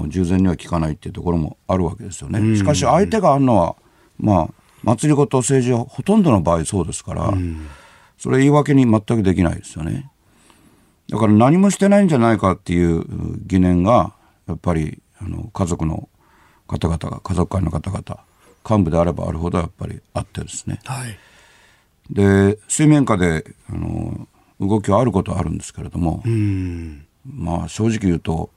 S3: 従前には効かないっていうところもあるわけですよね。うん、しかし相手があるのは、まあ、祭りごと政治はほとんどの場合そうですから、それ言い訳に全くできないですよね。だから何もしてないんじゃないかっていう疑念がやっぱりあの家族の方々が家族会の方々幹部であればあるほどやっぱりあってですね、はい、で水面下であの動きはあることはあるんですけれどもまあ正直言うと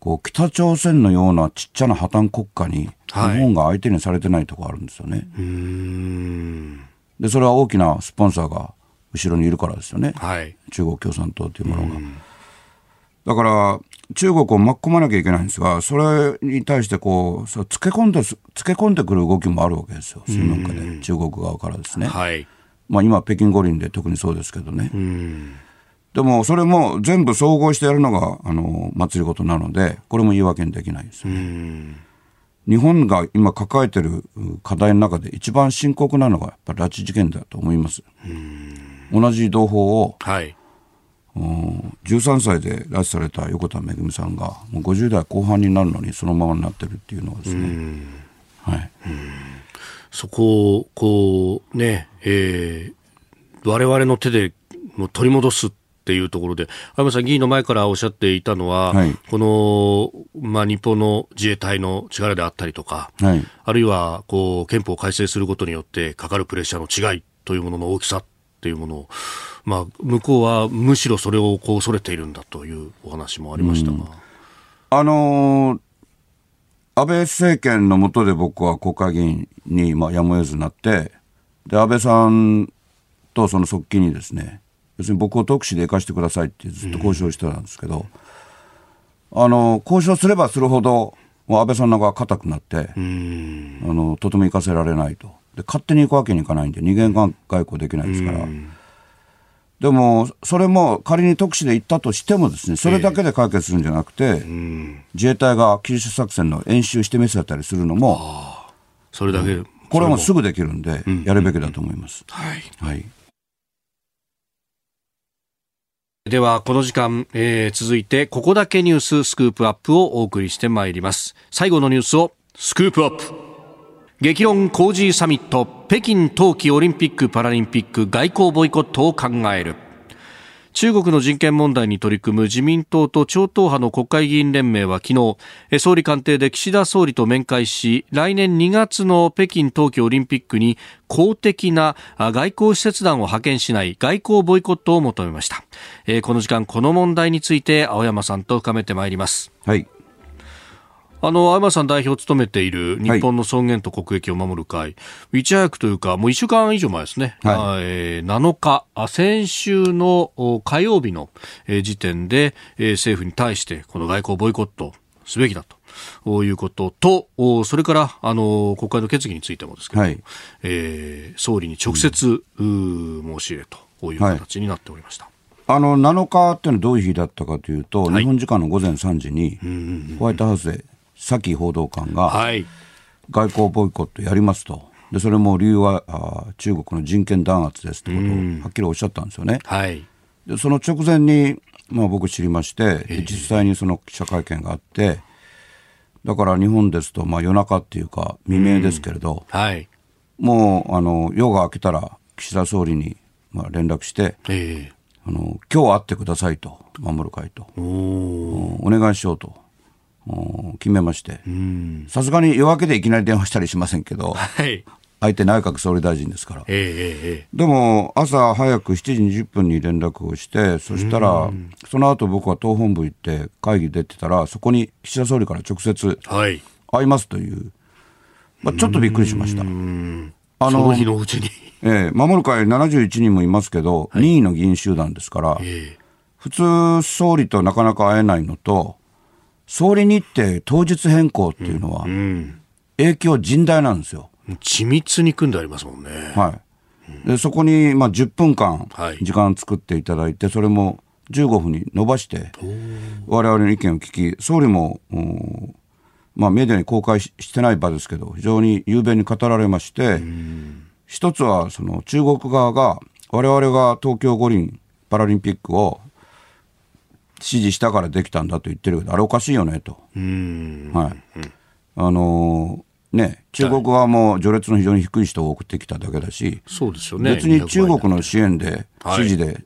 S3: こう北朝鮮のようなちっちゃな破綻国家に日本が相手にされてないところあるんですよね。はい、でそれは大きなスポンサーが後ろにいるからですよね、はい、中国共産党というものが。だから中国を巻き込まなきゃいけないんですが、それに対してこう、つけ込んで、つけ込んでくる動きもあるわけですよ、水面下で、中国側からですね。はい、まあ今、北京五輪で特にそうですけどね。でも、それも全部総合してやるのが、あの、祭り事なので、これも言い訳にできないですよね。日本が今抱えてる課題の中で一番深刻なのが、やっぱり拉致事件だと思います。同じ同胞を、はい、13歳で拉致された横田めぐみさんがもう50代後半になるのにそのままになってるっていうのはですね、はい、
S1: そこをこうね、えー、我々の手でもう取り戻すっていうところで、青山さん、議員の前からおっしゃっていたのは、はい、この、まあ、日本の自衛隊の力であったりとか、はい、あるいはこう憲法を改正することによってかかるプレッシャーの違いというものの大きさっていうものを、まあ、向こうはむしろそれをこう恐れているんだというお話もありましたが。
S3: あのー、安倍政権の下で僕は国会議員に、まあ、やむを得ずなって、で、安倍さんとその側近にですね、別に僕を特使で行かしてくださいってずっと交渉してたんですけど、うん、あの、交渉すればするほど、もう安倍さんのが硬くなって、あの、とても行かせられないと。で勝手に行くわけにいかないんで二元外交できないですから。でも、それも仮に特使で行ったとしてもですね、それだけで解決するんじゃなくて、自衛隊が九州作戦の演習してみせたりするのも、
S1: それだけ、
S3: これもすぐできるんで、やるべきだと思います。はい。はい。
S1: では、この時間、えー、続いて、ここだけニューススクープアップをお送りしてまいります。最後のニュースをスクープアップ。激論工事サミット北京冬季オリンピック・パラリンピック外交ボイコットを考える。中国の人権問題に取り組む自民党と超党派の国会議員連盟は昨日総理官邸で岸田総理と面会し来年2月の北京冬季オリンピックに公的な外交使節団を派遣しない外交ボイコットを求めました。この時間この問題について青山さんと深めてまいります。
S3: はい。
S1: あの、青山さん代表を務めている日本の尊厳と国益を守る会、はい、いち早くというか、もう1週間以上前ですね、はい、えー、7日、先週の火曜日の時点で、えー、政府に対して、この外交ボイコットすべきだと。いうことと、それからあの国会の決議についてもですけど、はい、えー、総理に直接、うん、申し入れという形になっておりました。はい。
S3: あの7日っていうのはどういう日だったかというと、はい、日本時間の午前3時に、ホワイトハウスで、サキ報道官が、外交ボイコットやりますと、でそれも理由はあ中国の人権弾圧ですってことをはっきりおっしゃったんですよね。はい、でその直前に、まあ、僕知りまして、実際にその記者会見があって、だから日本ですと、まあ、夜中っていうか、未明ですけれど、はい、もうあの夜が明けたら、岸田総理に、まあ、連絡して、えー、あの今日会ってくださいと、守る会と。お、お願いしようと。決めまして、さすがに夜明けでいきなり電話したりしませんけど、はい、相手内閣総理大臣ですから、えー、でも朝早く7時20分に連絡をしてそしたらその後僕は党本部行って会議出てたらそこに岸田総理から直接会いますという、まあ、ちょっとびっくりしました。
S1: あの日のうちに、
S3: えー、守る会71人もいますけど、はい、任意の議員集団ですから、えー、普通総理となかなか会えないのと総理日程当日変更っていうのは、影響甚大なんですよ。
S1: 緻密に組んでありますもんね。
S3: はい。で、そこに、まあ、10分間、時間作っていただいて、それも15分に伸ばして、我々の意見を聞き、総理も、まあ、メディアに公開してない場ですけど、非常に雄弁に語られまして、一つは、その中国側が、我々が東京五輪パラリンピックを指示したからできたんだと言ってるけど、あれおかしいよねと。はい。あのー、ね、中国側も序列の非常に低い人を送ってきただけだし、
S1: そうですよね。
S3: 別に中国の支援で、指示で、はい、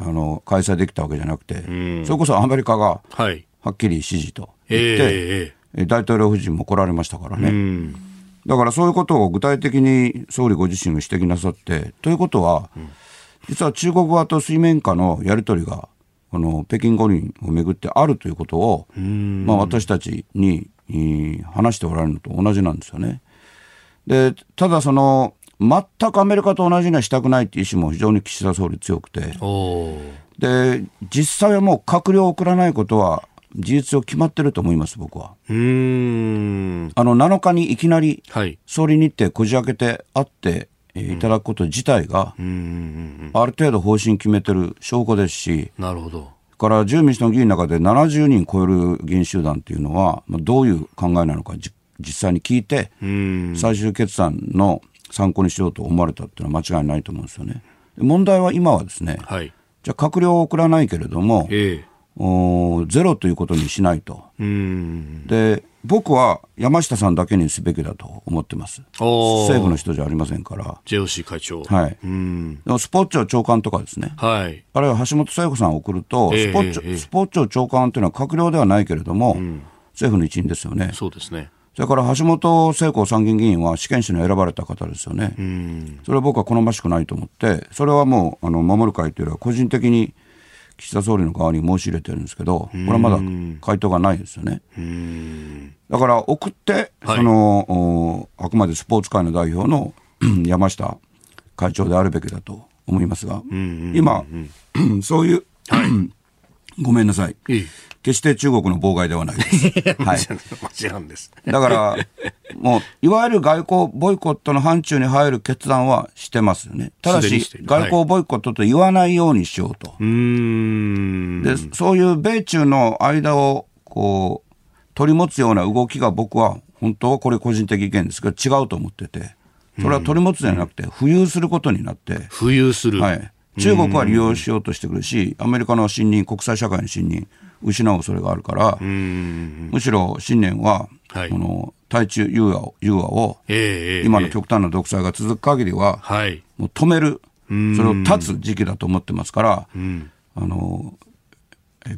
S3: あの、開催できたわけじゃなくて、それこそアメリカが、はっきり指示と言って、えー、大統領夫人も来られましたからね。だからそういうことを具体的に総理ご自身が指摘なさって、ということは、実は中国側と水面下のやり取りがこの北京五輪をめぐってあるということを、まあ、私たちに話しておられるのと同じなんですよね。でただその全くアメリカと同じにはしたくないっていう意思も非常に岸田総理強くて。で実際はもう閣僚を送らないことは事実上決まってると思います、僕は。うん。あの7日にいきなり総理日程こじ開けて会っていただくこと自体が、ある程度方針決めてる証拠ですし、
S1: なるほど。
S3: から自由民主党の議員の中で70人超える議員集団っていうのは、どういう考えなのか実際に聞いて、最終決断の参考にしようと思われたっていうのは間違いないと思うんですよね。問題は今はですね、はい、じゃあ閣僚を送らないけれども、えー、ゼロということにしないと。で僕は山下さんだけにすべきだと思ってます。政府の人じゃありませんから。
S1: JOC 会長。
S3: はい。うん。でもスポーツ庁長官とかですね。はい。あるいは橋本聖子さんを送ると、スポーツ、えー、スポーツ庁長官というのは閣僚ではないけれども、うん、政府の一員ですよね。
S1: そうですね。
S3: それから橋本聖子参議院議員は試験紙の選ばれた方ですよね。うん。それは僕は好ましくないと思って、それはもう、あの、守る会というよりは個人的に、岸田総理の側に申し入れてるんですけど、これはまだ回答がないですよね。だから送って、はい、そのあくまでスポーツ界の代表の (clears throat) 山下会長であるべきだと思いますが、今、(clears throat) そういう、はい、(clears throat) ごめんなさい。いい決して中国の妨害ではないです。(laughs)
S1: はい。もちろんです。
S3: だから、もう、いわゆる外交ボイコットの範疇に入る決断はしてますよね。ただし、外交ボイコットと言わないようにしようと。で、そういう米中の間を、こう、取り持つような動きが僕は、本当はこれ個人的意見ですけど、違うと思ってて、それは取り持つじゃなくて、浮遊することになって。
S1: 浮遊する。
S3: はい。中国は利用しようとしてくるし、アメリカの信任、国際社会の信任、失う恐れがあるから、むしろ新年は、はい、この対中融和を融和を、えー、今の極端な独裁が続く限りは、はい、もう止める、それを断つ時期だと思ってますから、あの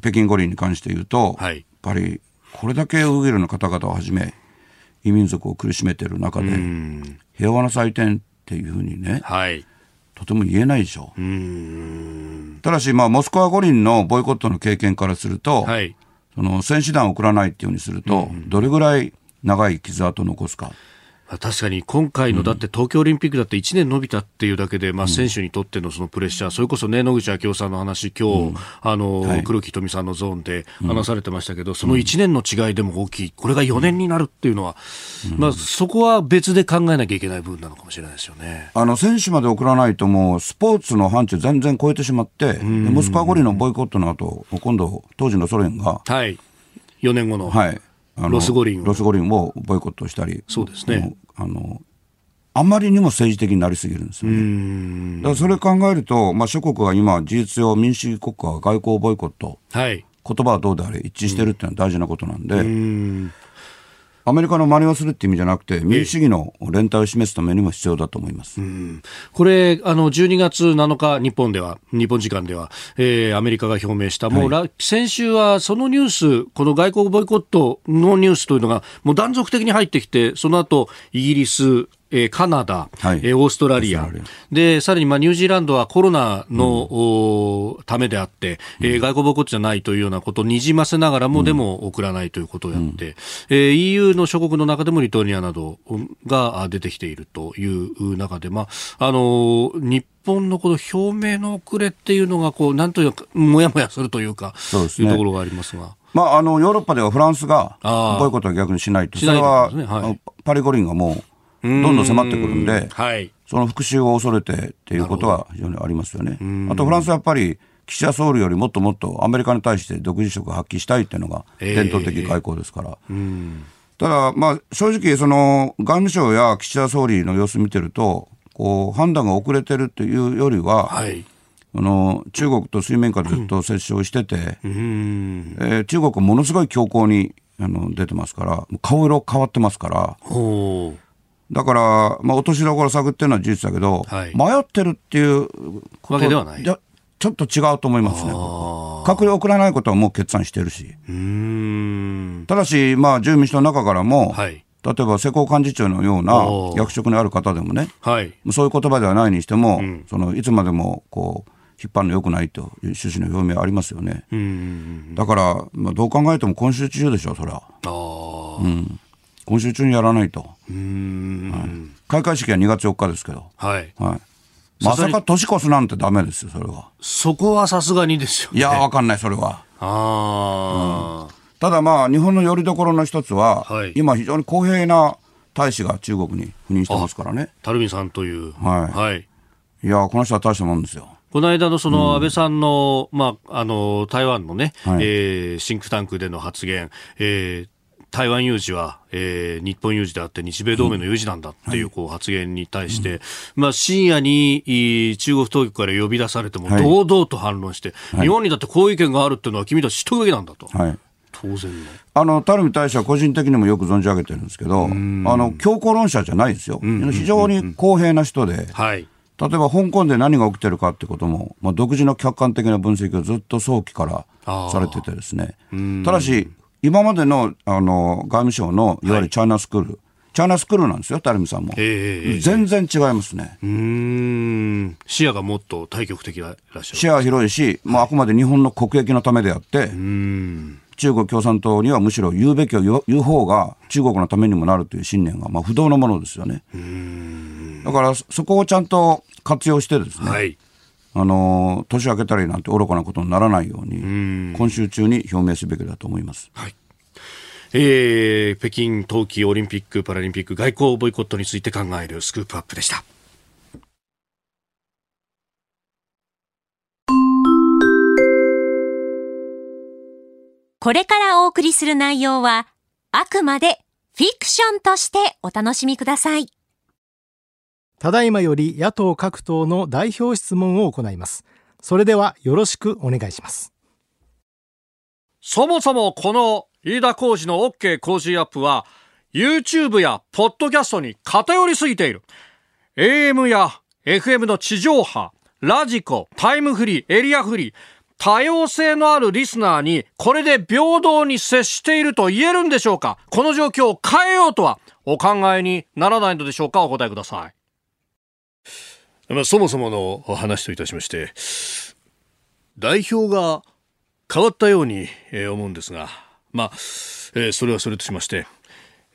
S3: 北京五輪に関して言うと、はい、やっぱりこれだけウイグルの方々をはじめ、異民族を苦しめている中で、平和な祭典っていうふうにね、はい、とても言えないでしょう。ただし、まあ、モスクワ五輪のボイコットの経験からすると、はい、その選手団を送らないっていうふうにすると、どれぐらい長い傷跡を残すか。
S1: 確かに今回のだって東京オリンピックだって1年延びたっていうだけで、まあ、選手にとってのそのプレッシャー、それこそね、野口昭夫さんの話、今日、あの、黒木瞳さんのゾーンで話されてましたけど、その1年の違いでも大きい、これが4年になるっていうのは、まあ、そこは別で考えなきゃいけない部分なのかもしれないですよね。
S3: あの、選手まで送らないともう、スポーツの範疇全然超えてしまって、モスクワ五輪のボイコットの後、今度、当時のソ連が、
S1: はい。4年後の。
S3: はい。
S1: ロス五輪
S3: ロス五輪をボイコットしたり、
S1: そうですね。
S3: あのあまりにも政治的になりすぎるんですよね。だからそれ考えると、まあ、諸国が今、事実上、民主主義国家は外交ボイコット、はい、言葉はどうであれ、一致してるっていうのは大事なことなんで、んアメリカの真似をするっていう意味じゃなくて、民主主義の連帯を示すためにも必要だと思います。
S1: これ、あの、12月7日、日本では、日本時間では、えー、アメリカが表明した、もう、はい、先週はそのニュース、この外交ボイコットのニュースというのが、もう断続的に入ってきて、その後、イギリス、えー、カナダ、はい、えー、オーストラリア、で、さらにまあニュージーランドはコロナの、うん、ためであって、えー、外交ボイコじゃないというようなことをにじませながらも、でも送らないということをやって、うん、えー、EU の諸国の中でもリトアニアなどが出てきているという中で、まあ、あのー、日本のこの表明の遅れっていうのが、こう、なんというか、もやもやするというか、そうですね、いうところがありますが。
S3: まあ、あの、ヨーロッパではフランスが、ボイコットは逆にしないと。それは、ねはい、パリ五輪がもう、どんどん迫ってくるんで、はい、その復讐を恐れてっていうことは非常にありますよね。あとフランスはやっぱり岸田総理よりもっともっとアメリカに対して独自色を発揮したいっていうのが伝統的外交ですから。えー、ただ、まあ、正直、その外務省や岸田総理の様子見てると、こう判断が遅れてるというよりは、はい、あの中国と水面下でずっと接触してて、うん、えー、中国はものすごい強硬にあの出てますから、顔色変わってますから。だから、まあ、落としどころ探ってるのは事実だけど、はい、迷ってるっていう
S1: わけではない。ちょ
S3: っと違うと思いますね。閣僚送らないことはもう決断してるし。ただし、まあ、自由民主党の中からも、はい、例えば世耕幹事長のような役職にある方でもね、はい、そういう言葉ではないにしても、うん、そのいつまでもこう引っ張るのよくないという趣旨の表明ありますよね。だから、まあ、どう考えても今週中でしょ、それは。うん今週中にやらないと。はい、開会式は2月4日ですけど。はい。はい。まさか年越すなんてだめですよ、それは。
S1: そこはさすがにですよ、
S3: ね、いや、わかんない、それは。ああ、うん、ただまあ、日本のよりどころの一つは、はい、今非常に公平な大使が中国に赴任してますからね。
S1: 垂水さんという。
S3: はい。はい。いや、この人は大したもんですよ。
S1: この間のその安倍さんの、うん、まあ、あの、台湾のね、はい、えー、シンクタンクでの発言、えー、台湾有事は、えー、日本有事であって日米同盟の有事なんだっていうこう発言に対して、はい、まあ、深夜に中国当局から呼び出されても堂々と反論して、はい、日本にだってこういう意見があるっていうのは君たち知っとくべきなんだと。はい。当然
S3: あの垂水大使は個人的にもよく存じ上げてるんですけど、あの強硬論者じゃないですよ、非常に公平な人で、はい、例えば香港で何が起きてるかってことも、まあ、独自の客観的な分析をずっと早期からされててですね、ただし、今までのあの外務省のいわゆるチャイナスクール、はい、チャイナスクールなんですよ、垂水さんも。全然違いますね。
S1: うん。視野がもっと対極的でらっしゃる。
S3: 視野は広いし、まあ、あくまで日本の国益のためであって、中国共産党にはむしろ言うべきを言う方が中国のためにもなるという信念が、まあ、不動のものですよね。だからそこをちゃんと活用してですね、はいあの年明けたりなんて愚かなことにならないように、今週中に表明すべきだと思います。はい
S1: えー、北京冬季オリンピック・パラリンピック外交ボイコットについて考えるスクープアップでした。
S5: これからお送りする内容は、あくまでフィクションとしてお楽しみください。
S6: ただいまより野党各党の代表質問を行います。それではよろしくお願いします。
S1: そもそもこの飯田浩司の OK 工事アップは YouTube やポッドキャストに偏りすぎている。AM や FM の地上波、ラジコ、タイムフリー、エリアフリー、多様性のあるリスナーにこれで平等に接していると言えるんでしょうか？この状況を変えようとはお考えにならないのでしょうか？お答えください。まあ、そもそもの話といたしまして代表が変わったように、え思うんですが、まあえー、それはそれとしまして、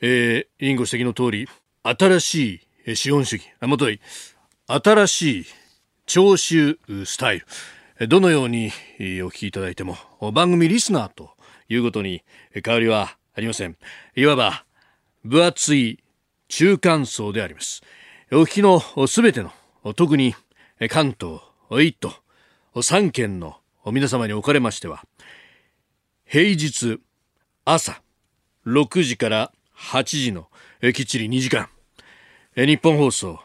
S1: えー、委員ご指摘の通り新しい資本主義、もとい、新しい聴取スタイル。どのようにお聞きいただいても、番組リスナーということに変わりはありません。いわば、分厚い中間層であります。お聞きのすべての、特に関東、一都、三県の皆様におかれましては、平日朝6時から8時のきっちり2時間、日本放送、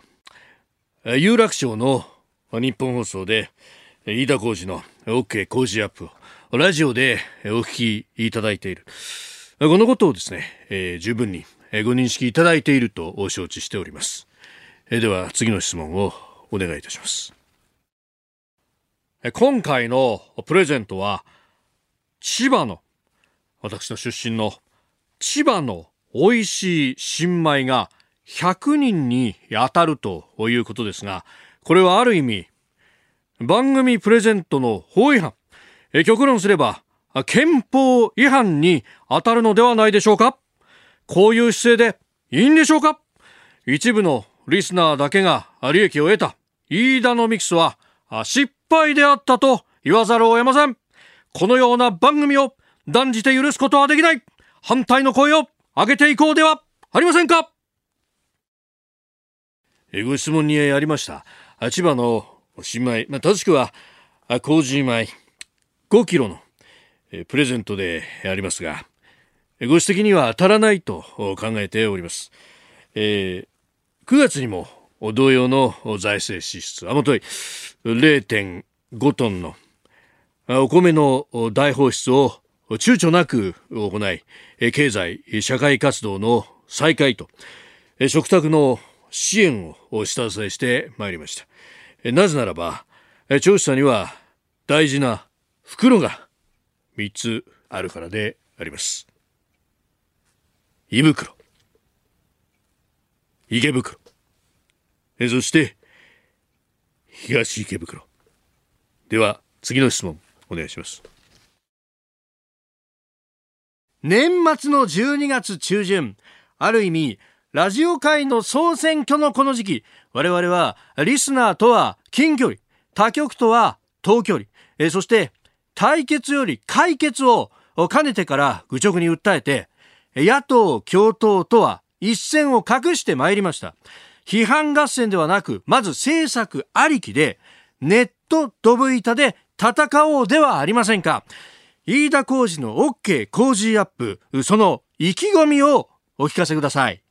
S1: 有楽町の日本放送で、飯田浩二の OK 工事アップをラジオでお聞きいただいている。このことをですね、えー、十分にご認識いただいていると承知しております。え、では次の質問をお願いいたします。今回のプレゼントは、千葉の、私の出身の千葉の美味しい新米が100人に当たるということですが、これはある意味、番組プレゼントの法違反、え極論すれば、憲法違反に当たるのではないでしょうか。こういう姿勢でいいんでしょうか。一部のリスナーだけが利益を得た飯田のミックスは失敗であったと言わざるを得ません。このような番組を断じて許すことはできない反対の声を上げていこうではありませんか？ご質問にありました。千葉の新米、まあ、正しくは、麹米5キロのプレゼントでありますが、ご指摘には当たらないと考えております。えー、9月にも同様の財政支出、あもとい0.5トンのお米の大放出を躊躇なく行い、経済、社会活動の再開と、食卓の支援を下支えしてまいりました。なぜならば、調査には大事な袋が3つあるからであります。胃袋、池袋、そして東池袋。では次の質問お願いします。年末の12月中旬、ある意味、ラジオ界の総選挙のこの時期、我々はリスナーとは近距離、他局とは遠距離、えそして対決より解決を兼ねてから愚直に訴えて、野党共闘とは一線を画してまいりました。批判合戦ではなく、まず政策ありきで、ネットドブ板で戦おうではありませんか。飯田浩二の OK 工事アップ、その意気込みをお聞かせください。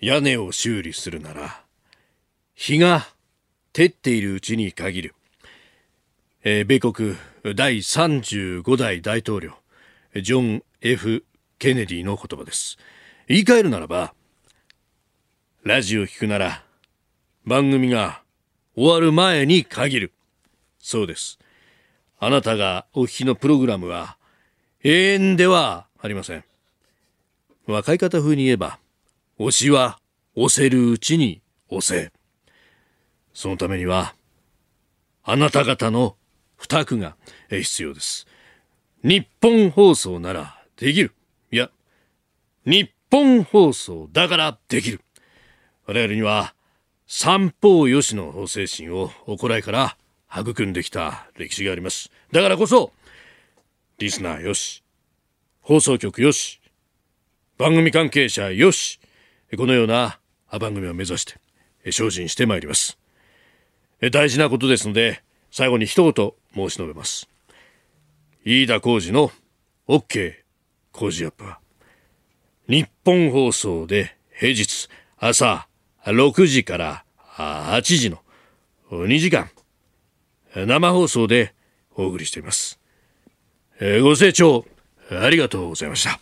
S1: 屋根を修理するなら、日が照っているうちに限る。えー、米国第35代大統領、ジョン・ F・ ケネディの言葉です。言い換えるならば、ラジオ聞くなら、番組が終わる前に限る。そうです。あなたがお聞きのプログラムは永遠ではありません。若い方風に言えば、推しは押せるうちに押せ。そのためには、あなた方の負託が必要です。日本放送ならできる。日本放送だからできる。我々には、三方よしの精神を行いから育んできた歴史があります。だからこそ、リスナーよし、放送局よし、番組関係者よし、このような番組を目指して精進してまいります。大事なことですので、最後に一言申し述べます。飯田浩二の OK 工事アップは、日本放送で平日朝6時から8時の2時間、生放送でお送りしています。ご清聴ありがとうございました。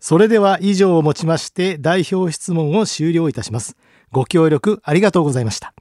S6: それでは以上をもちまして代表質問を終了いたします。ご協力ありがとうございました。